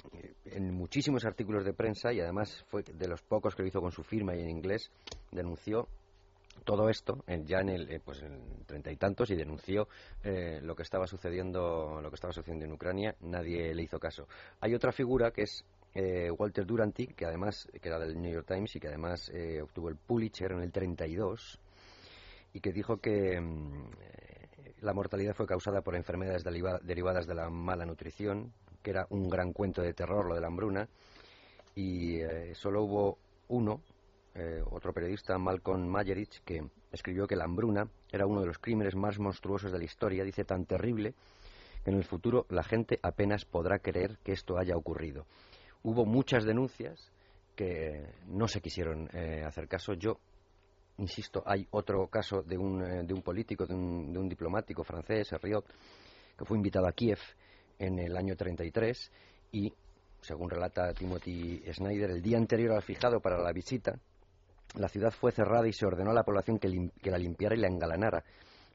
muchísimos artículos de prensa y además fue de los pocos que lo hizo con su firma y en inglés, denunció todo esto ya en el eh, pues en treinta y tantos y denunció eh, lo que estaba sucediendo lo que estaba sucediendo en Ucrania nadie le hizo caso. Hay otra figura que es eh, Walter Duranty que además que era del New York Times y que además obtuvo el Pulitzer en el 32 y que dijo que mm, la mortalidad fue causada por enfermedades derivadas de la mala nutrición que era un gran cuento de terror lo de la hambruna y solo hubo uno eh, otro periodista, Malcolm Mayerich, que escribió que la hambruna era uno de los crímenes más monstruosos de la historia, dice tan terrible que en el futuro la gente apenas podrá creer que esto haya ocurrido. Hubo muchas denuncias que no se quisieron eh, hacer caso. Yo insisto, hay otro caso de un, eh, de un político, de un, de un diplomático francés, Riot, que fue invitado a Kiev en el año 33 y, según relata Timothy Snyder, el día anterior al fijado para la visita, la ciudad fue cerrada y se ordenó a la población que, que la limpiara y la engalanara.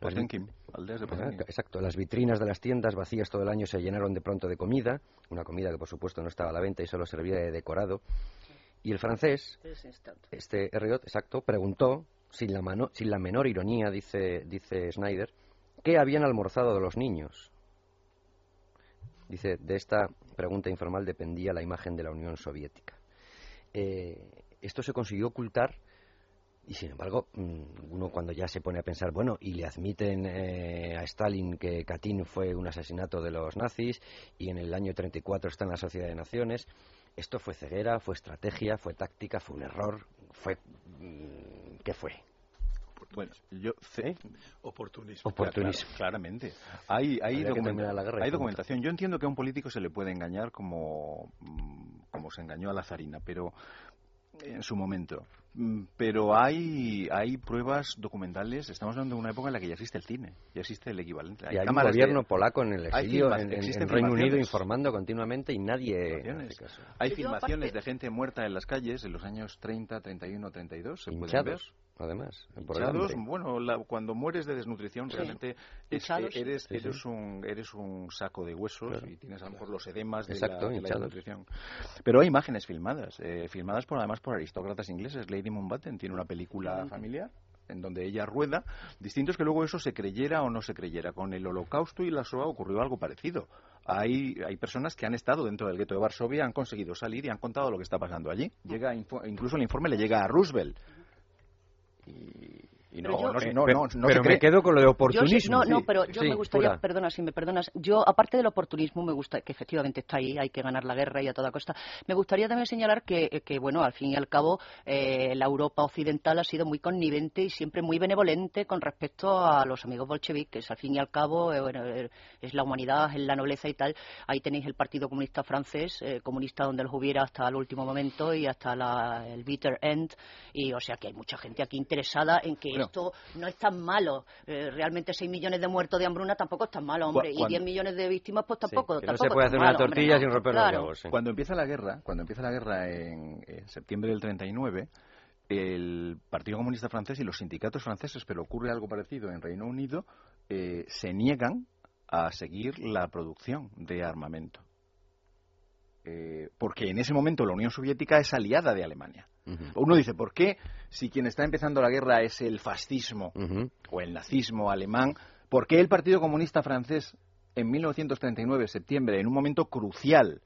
Las aldeas de Exacto. Las vitrinas de las tiendas vacías todo el año se llenaron de pronto de comida, una comida que por supuesto no estaba a la venta y solo servía de decorado. Y el francés, este Herriot, exacto, preguntó, sin la, mano, sin la menor ironía, dice, dice Schneider, ¿qué habían almorzado de los niños? Dice, de esta pregunta informal dependía la imagen de la Unión Soviética. Eh, esto se consiguió ocultar y sin embargo, mm, uno cuando ya se pone a pensar, bueno, y le admiten eh, a Stalin que Katyn fue un asesinato de los nazis y en el año 34 está en la Sociedad de Naciones, esto fue ceguera, fue estrategia, fue táctica, fue un error, fue... Mm, ¿Qué fue? Bueno, yo sé. Oportunismo. Oportunismo. claramente. Hay, hay, hay documentación. Yo entiendo que a un político se le puede engañar como, mm, como se engañó a la zarina, pero en su momento. Mm, pero hay, hay pruebas documentales. Estamos hablando de una época en la que ya existe el cine, ya existe el equivalente. Hay, y hay un gobierno polaco en el exilio, en, en, Reino Unido, informando continuamente y nadie. Hay filmaciones de gente muerta en las calles en los años 30, 31, 32. ¿se pueden ver? Además. bueno, cuando mueres de desnutrición realmente eh, eres, eres, Un, eres un saco de huesos y tienes a lo mejor los edemas de, la, desnutrición. Pero hay imágenes filmadas, eh, filmadas por además por aristócratas ingleses. Lady Mountbatten tiene una película familiar en donde ella rueda, distintos que luego eso se creyera o no se creyera. Con el holocausto y la SOA ocurrió algo parecido. Hay, hay personas que han estado dentro del gueto de Varsovia, han conseguido salir y han contado lo que está pasando allí. Llega, incluso el informe le llega a Roosevelt y, no, no, no, no, pero me quedo con lo de oportunismo. no, no, pero yo me gustaría, perdona, si me perdonas, yo, aparte del oportunismo, me gusta, que efectivamente está ahí, hay que ganar la guerra y a toda costa, me gustaría también señalar que, que bueno, al fin y al cabo, eh, la Europa occidental ha sido muy connivente y siempre muy benevolente con respecto a los amigos bolcheviques. Al fin y al cabo, eh, bueno, eh, es la humanidad, es la nobleza y tal. Ahí tenéis el Partido Comunista francés, comunista donde los hubiera hasta el último momento y hasta la, el bitter end. Y o sea que hay mucha gente aquí interesada en que esto no es tan malo. Eh, realmente 6 millones de muertos de hambruna tampoco es tan malo, hombre. y 10 millones de víctimas, pues tampoco. no se puede hacer una tortilla sin romper los huevos. Cuando empieza la guerra, cuando empieza la guerra en, septiembre del 39, el Partido Comunista francés y los sindicatos franceses, pero ocurre algo parecido en Reino Unido, eh, se niegan a seguir la producción de armamento. Eh, porque en ese momento la Unión Soviética es aliada de Alemania. Uno dice, ¿por qué si quien está empezando la guerra es el fascismo o el nazismo alemán, por qué el Partido Comunista francés en 1939, septiembre, en un momento crucial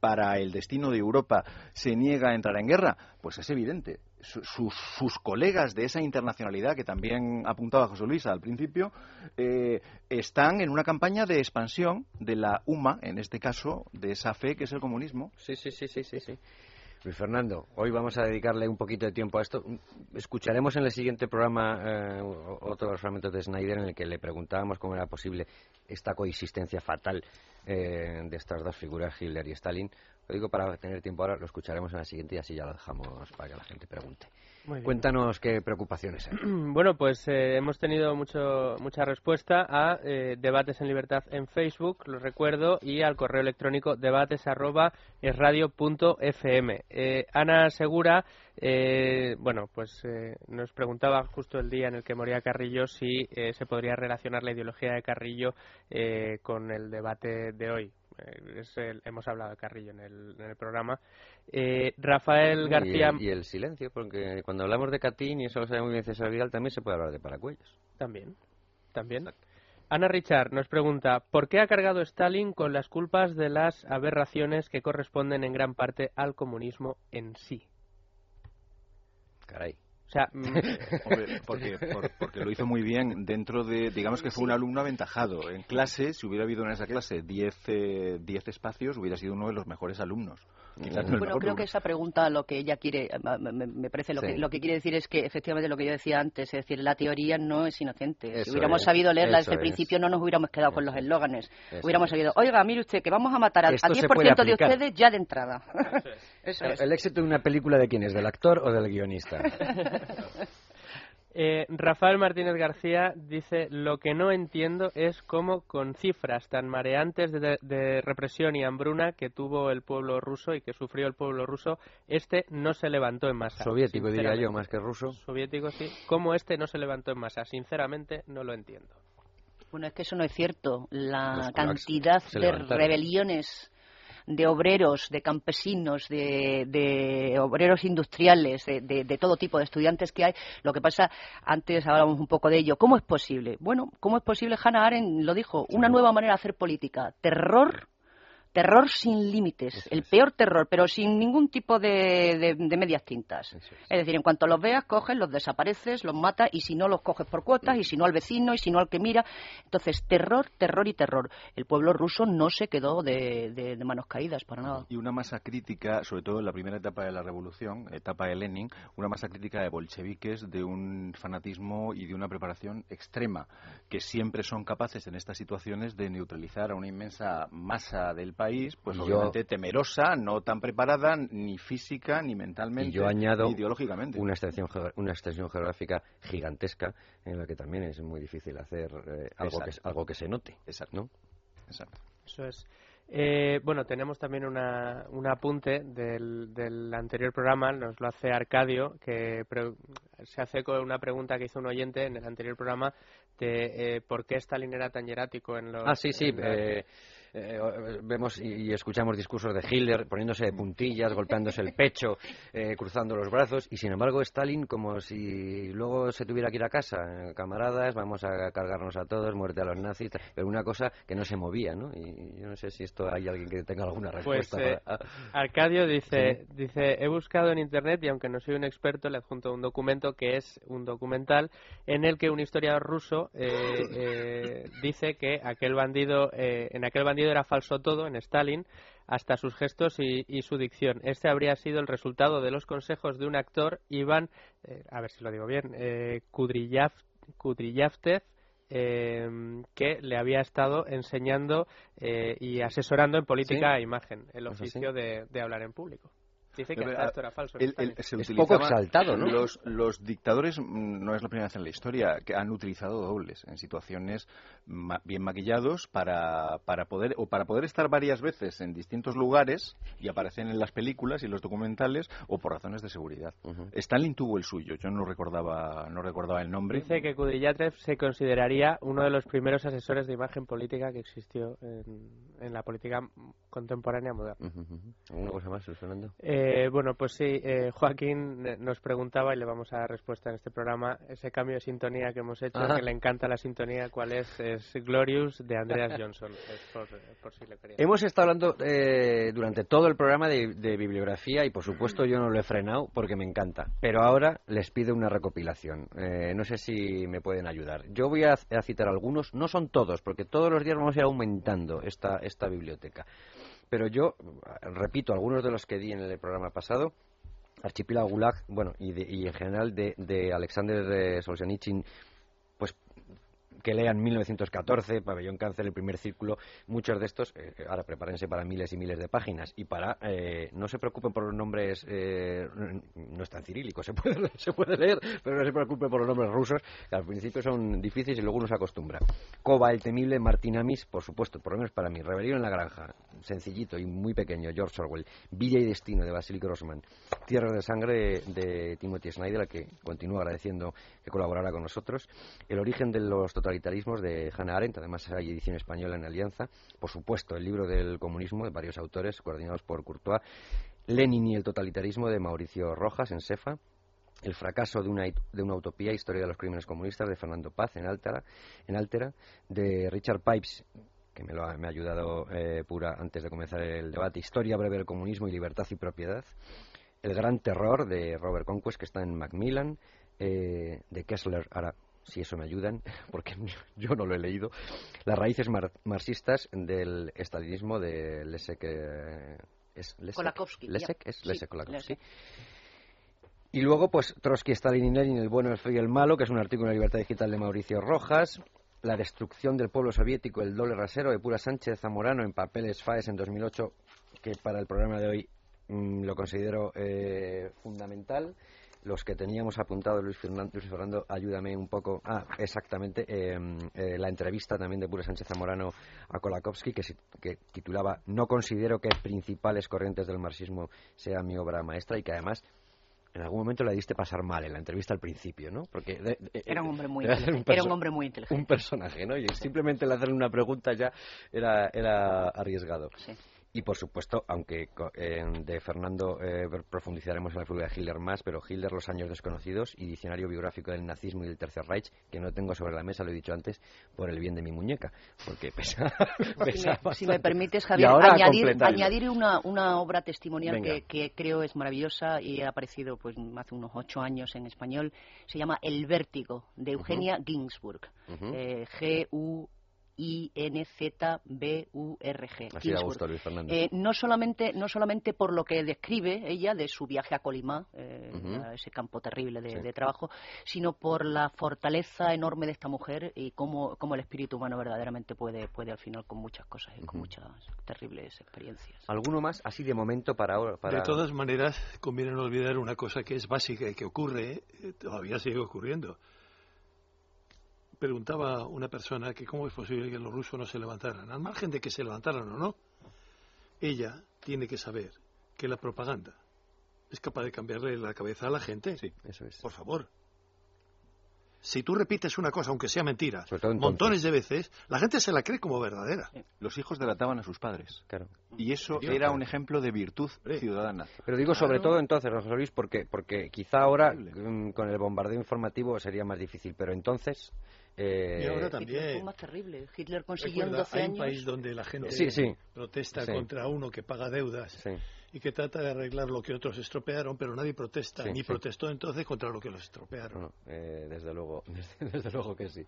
para el destino de Europa, se niega a entrar en guerra? Pues es evidente. Sus, colegas de esa internacionalidad que también apuntaba José Luis al principio, eh, están en una campaña de expansión de la UMA, en este caso, de esa fe que es el comunismo. Sí, sí, sí, sí, sí. sí. Fernando, hoy vamos a dedicarle un poquito de tiempo a esto. Escucharemos en el siguiente programa eh, otros fragmentos de Snyder en el que le preguntábamos cómo era posible esta coexistencia fatal eh, de estas dos figuras, Hitler y Stalin. Lo digo para tener tiempo ahora, lo escucharemos en la siguiente y así ya lo dejamos para que la gente pregunte. Cuéntanos qué preocupaciones hay. Bueno, pues eh, hemos tenido mucho, mucha respuesta a eh, Debates en Libertad en Facebook, lo recuerdo, y al correo electrónico debates arroba eh, Ana Segura, bueno, pues nos preguntaba justo el día en el que moría Carrillo si se podría relacionar la ideología de Carrillo con el debate de hoy. Eh, hemos hablado de Carrillo en el, en el programa. Eh, Rafael García. Y el, silencio, porque cuando hablamos de Catín, y eso lo sabe muy bien César Vidal, también se puede hablar de Paracuellos. También, también. Ana Richard nos pregunta, ¿por qué ha cargado Stalin con las culpas de las aberraciones que corresponden en gran parte al comunismo en sí? Caray. O sea, mm, porque, porque, lo hizo muy bien dentro de, digamos que fue un alumno aventajado. En clase, si hubiera habido en esa clase 10 eh, espacios, hubiera sido uno de los mejores alumnos. Bueno, creo que esa pregunta lo que ella quiere, me, parece lo, que, lo que quiere decir es que efectivamente lo que yo decía antes, es decir, la teoría no es inocente. si hubiéramos sabido leerla desde el principio no nos hubiéramos quedado con los eslóganes. Hubiéramos sabido, oiga, mire usted, que vamos a matar al 10% de ustedes ya de entrada. El éxito de una película de quién es, del actor o del guionista. Eh, Rafael Martínez García dice, lo que no entiendo es cómo con cifras tan mareantes de, represión y hambruna que tuvo el pueblo ruso y que sufrió el pueblo ruso, este no se levantó en masa. Soviético diría yo, más que ruso. Soviético, sí. ¿Cómo este no se levantó en masa? Sinceramente no lo entiendo. Bueno, es que eso no es cierto. La cantidad de rebeliones de obreros, de campesinos, de, obreros industriales, de, todo tipo de estudiantes que hay. Lo que pasa, antes hablábamos un poco de ello. ¿Cómo es posible? Bueno, ¿cómo es posible? Hannah Arendt lo dijo, una nueva manera de hacer política. Terror terror sin límites, el peor terror, pero sin ningún tipo de, medias tintas. Es. decir, en cuanto los veas, coges, los desapareces, los matas y si no los coges por cuotas y si no al vecino y si no al que mira. Entonces, terror, terror y terror. El pueblo ruso no se quedó de, manos caídas para nada. Y una masa crítica, sobre todo en la primera etapa de la revolución, etapa de Lenin, una masa crítica de bolcheviques, de un fanatismo y de una preparación extrema, que siempre son capaces en estas situaciones de neutralizar a una inmensa masa del país pues obviamente temerosa, no tan preparada ni física, ni mentalmente, yo añado ni ideológicamente. Una extensión, una extensión geográfica gigantesca en la que también es muy difícil hacer eh, algo, que, algo que se note. Exacto. ¿no? Exacto. Eso es. Eh, bueno, tenemos también una, un apunte del, del, anterior programa, nos lo hace Arcadio, que se hace con una pregunta que hizo un oyente en el anterior programa de eh, por qué Stalin era tan hierático en los... Ah, sí, sí. Eh, vemos y, escuchamos discursos de Hitler poniéndose de puntillas, golpeándose el pecho, eh, cruzando los brazos, y sin embargo Stalin como si luego se tuviera que ir a casa, camaradas, vamos a cargarnos a todos, muerte a los nazis, pero una cosa que no se movía, ¿no? Y yo no sé si esto hay alguien que tenga alguna pues, respuesta. Pues, Arcadio dice, dice, he buscado en internet y aunque no soy un experto, le adjunto un documento que es un documental en el que un historiador ruso dice que aquel bandido, en aquel bandido era falso todo en Stalin, hasta sus gestos y, su dicción. Este habría sido el resultado de los consejos de un actor, Iván, eh, a ver si lo digo bien, eh, Kudryavtev, eh, que le había estado enseñando eh, y asesorando en política e imagen, el oficio de hablar en público. Dice que esto era falso. es poco exaltado, ¿no? Los, los, dictadores, mm, no es la primera vez en la historia, que han utilizado dobles en situaciones bien maquillados para, para, poder, o para poder estar varias veces en distintos lugares y aparecer en las películas y los documentales o por razones de seguridad. Stalin tuvo el suyo, yo no recordaba, no recordaba el nombre. Dice que Kudryatov se consideraría uno de los primeros asesores de imagen política que existió en, en la política contemporánea moderna. ¿Alguna cosa más, Fernando? Eh, bueno, pues sí, eh, Joaquín nos preguntaba y le vamos a dar respuesta en este programa ese cambio de sintonía que hemos hecho, que le encanta la sintonía, ¿cuál es? Es Glorious de Andreas Johnson, por, si le quería. Hemos estado hablando eh, durante todo el programa de, bibliografía y por supuesto yo no lo he frenado porque me encanta, pero ahora les pido una recopilación. no sé si me pueden ayudar. Yo voy a, a citar algunos, no son todos, porque todos los días vamos a ir aumentando esta, esta biblioteca. Pero yo, repito, algunos de los que di en el programa pasado, Archipiélago Gulag, bueno, y, y en general de, de Alexander Solzhenitsyn, que lean 1914, Pabellón Cáncer, el primer círculo, muchos de estos, eh, ahora prepárense para miles y miles de páginas y para, eh, no se preocupen por los nombres, eh, no es tan cirílico, se puede, se puede leer, pero no se preocupen por los nombres rusos, que al principio son difíciles y luego uno se acostumbra. Koba, el temible, Martinamis, por supuesto, por lo menos para mí, Rebelión en la Granja, sencillito y muy pequeño, George Orwell, Villa y Destino de Basilic Grossman, Tierra de Sangre de Timothy Snyder, a que continúo agradeciendo que colaborara con nosotros, El origen de los totalitarios de Hannah Arendt, además hay edición española en Alianza, por supuesto el libro del comunismo de varios autores coordinados por Courtois, Lenin y el totalitarismo de Mauricio Rojas en Cefa, el fracaso de una, utopía, historia de los crímenes comunistas de Fernando Paz en Altera, en Altera. De Richard Pipes, que me, lo ha, ayudado eh, pura antes de comenzar el debate, Historia breve del comunismo y libertad y propiedad, El gran terror de Robert Conquest, que está en Macmillan, eh, de Kessler, ahora si eso me ayudan, porque yo no lo he leído, las raíces marxistas del estalinismo de Leszek es Lesek, Kolakowski, Lesek, es Lesek Kolakowski. Lesek. Y luego, pues, Trotsky, Stalin y Lenin, el bueno, el feo y el malo, que es un artículo en la Libertad Digital de Mauricio Rojas. La destrucción del pueblo soviético, el doble rasero de Pura Sánchez Zamorano en papeles FAES en 2008, que para el programa de hoy mm, lo considero eh, fundamental. Los que teníamos apuntado, Luis Fernando, Luis Fernando, ayúdame un poco. Ah, exactamente. eh, eh, la entrevista también de Pura Sánchez Zamorano a Kolakowski, que, que titulaba No considero que principales corrientes del marxismo sea mi obra maestra y que además en algún momento le diste pasar mal en la entrevista al principio, ¿no? Porque de- de- Era un hombre muy inteligente. Era un hombre muy inteligente. Un personaje, ¿no? Y simplemente el hacerle una pregunta ya era, era arriesgado. Y por supuesto, aunque de Fernando eh, profundizaremos en la figura de Hitler más, pero Hitler, los años desconocidos y diccionario biográfico del nazismo y del Tercer Reich, que no tengo sobre la mesa, lo he dicho antes, por el bien de mi muñeca, porque pesa, Si me, si me bastante. permites, Javier, añadir, añadir una, una obra testimonial que, que creo es maravillosa y ha aparecido pues hace unos ocho años en español. Se llama El Vértigo, de Eugenia Ginsburg. Ujú. Eh, G-U-I-N-Z-B-U-R-G. Así Luis Fernando. Eh, no solamente no solamente por lo que describe ella de su viaje a Colima, eh, a ese campo terrible de, Sí. de trabajo, sino por la fortaleza enorme de esta mujer y cómo, cómo el espíritu humano verdaderamente puede, puede al final con muchas cosas y con muchas terribles experiencias. ¿Alguno más? Así de momento para ahora. Para... De todas maneras, conviene no olvidar una cosa que es básica y que ocurre, eh, todavía sigue ocurriendo. Preguntaba una persona que cómo es posible que los rusos no se levantaran, al margen de que se levantaran o no. Ella tiene que saber que la propaganda es capaz de cambiarle la cabeza a la gente. Sí, eso es. Por favor. Si tú repites una cosa, aunque sea mentira, montones de veces, la gente se la cree como verdadera. Los hijos delataban a sus padres. Claro. Y eso Dios, era claro. un ejemplo de virtud ciudadana. Pero digo sobre todo entonces, José Luis, porque, porque quizá ahora mm, con el bombardeo informativo sería más difícil, pero entonces... eh, Y ahora Hitler también. fue más terrible. Hitler consiguió en 12 hay un años. país donde la gente Sí, sí. protesta Sí. contra uno que paga deudas Sí. Y que trata de arreglar lo que otros estropearon, pero nadie protesta, Sí, ni sí. protestó entonces contra lo que los estropearon. Eh, desde luego, desde, desde luego que sí.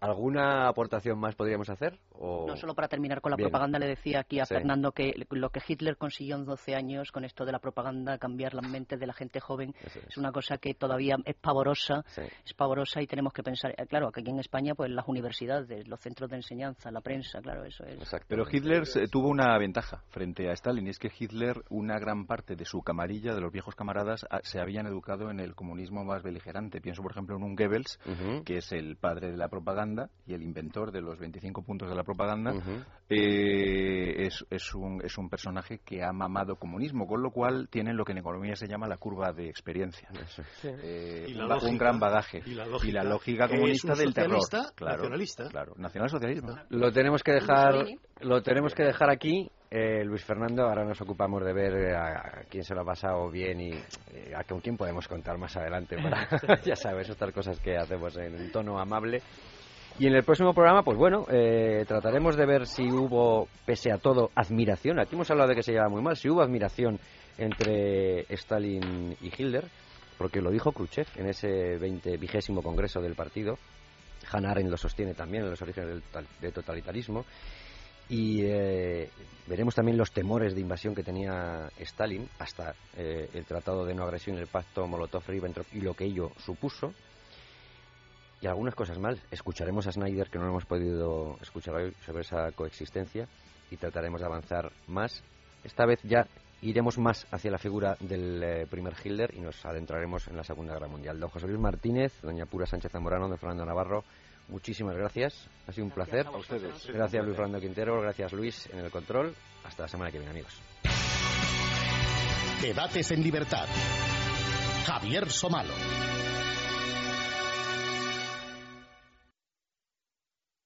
¿Alguna aportación más podríamos hacer? O... No solo para terminar con la Bien. propaganda, le decía aquí a Sí. Fernando que lo que Hitler consiguió en 12 años con esto de la propaganda, cambiar las mentes de la gente joven, es. es una cosa que todavía es pavorosa, Sí. es pavorosa y tenemos que pensar, eh, claro, que aquí en España, pues las universidades, los centros de enseñanza, la prensa, claro, eso es. Exacto. Pero Hitler se- tuvo una ventaja frente a Stalin, y es que Hitler, una gran parte de su camarilla, de los viejos camaradas, a- se habían educado en el comunismo más beligerante. Pienso, por ejemplo, en un Goebbels, que es el padre de la propaganda y el inventor de los 25 puntos de la propaganda. Eh, es, es, un, es un personaje que ha mamado comunismo, con lo cual tiene lo que en economía se llama la curva de experiencia. Es. Eh, Y la un, gran bagaje. y la lógica, lógica que es comunista un del terror. Claro, nacionalista. Claro, nacionalsocialismo. Lo tenemos que dejar. Lo tenemos que dejar aquí. Eh, Luis Fernando, ahora nos ocupamos de ver eh, a, a quién se lo ha pasado bien y eh, a con quién podemos contar más adelante. Para, ya sabes, estas cosas que hacemos en un tono amable. Y en el próximo programa, pues bueno, eh, trataremos de ver si hubo, pese a todo, admiración. Aquí hemos hablado de que se llevaba muy mal, si hubo admiración entre Stalin y Hitler, porque lo dijo Khrushchev en ese 20 vigésimo congreso del partido. Hannah Arendt lo sostiene también en los orígenes del totalitarismo. Y eh, veremos también los temores de invasión que tenía Stalin hasta eh, el Tratado de No Agresión el Pacto Molotov-Ribbentrop y lo que ello supuso. Y algunas cosas más. Escucharemos a Snyder, que no hemos podido escuchar hoy, sobre esa coexistencia y trataremos de avanzar más. Esta vez ya iremos más hacia la figura del eh, primer Hitler y nos adentraremos en la Segunda Guerra Mundial. Don José Luis Martínez, doña Pura Sánchez Zamorano, don Fernando Navarro, muchísimas gracias. Ha sido un placer. a vosotros. Gracias Luis Fernando Quintero, gracias Luis en el control. Hasta la semana que viene, amigos. Debates en libertad. Javier Somalo.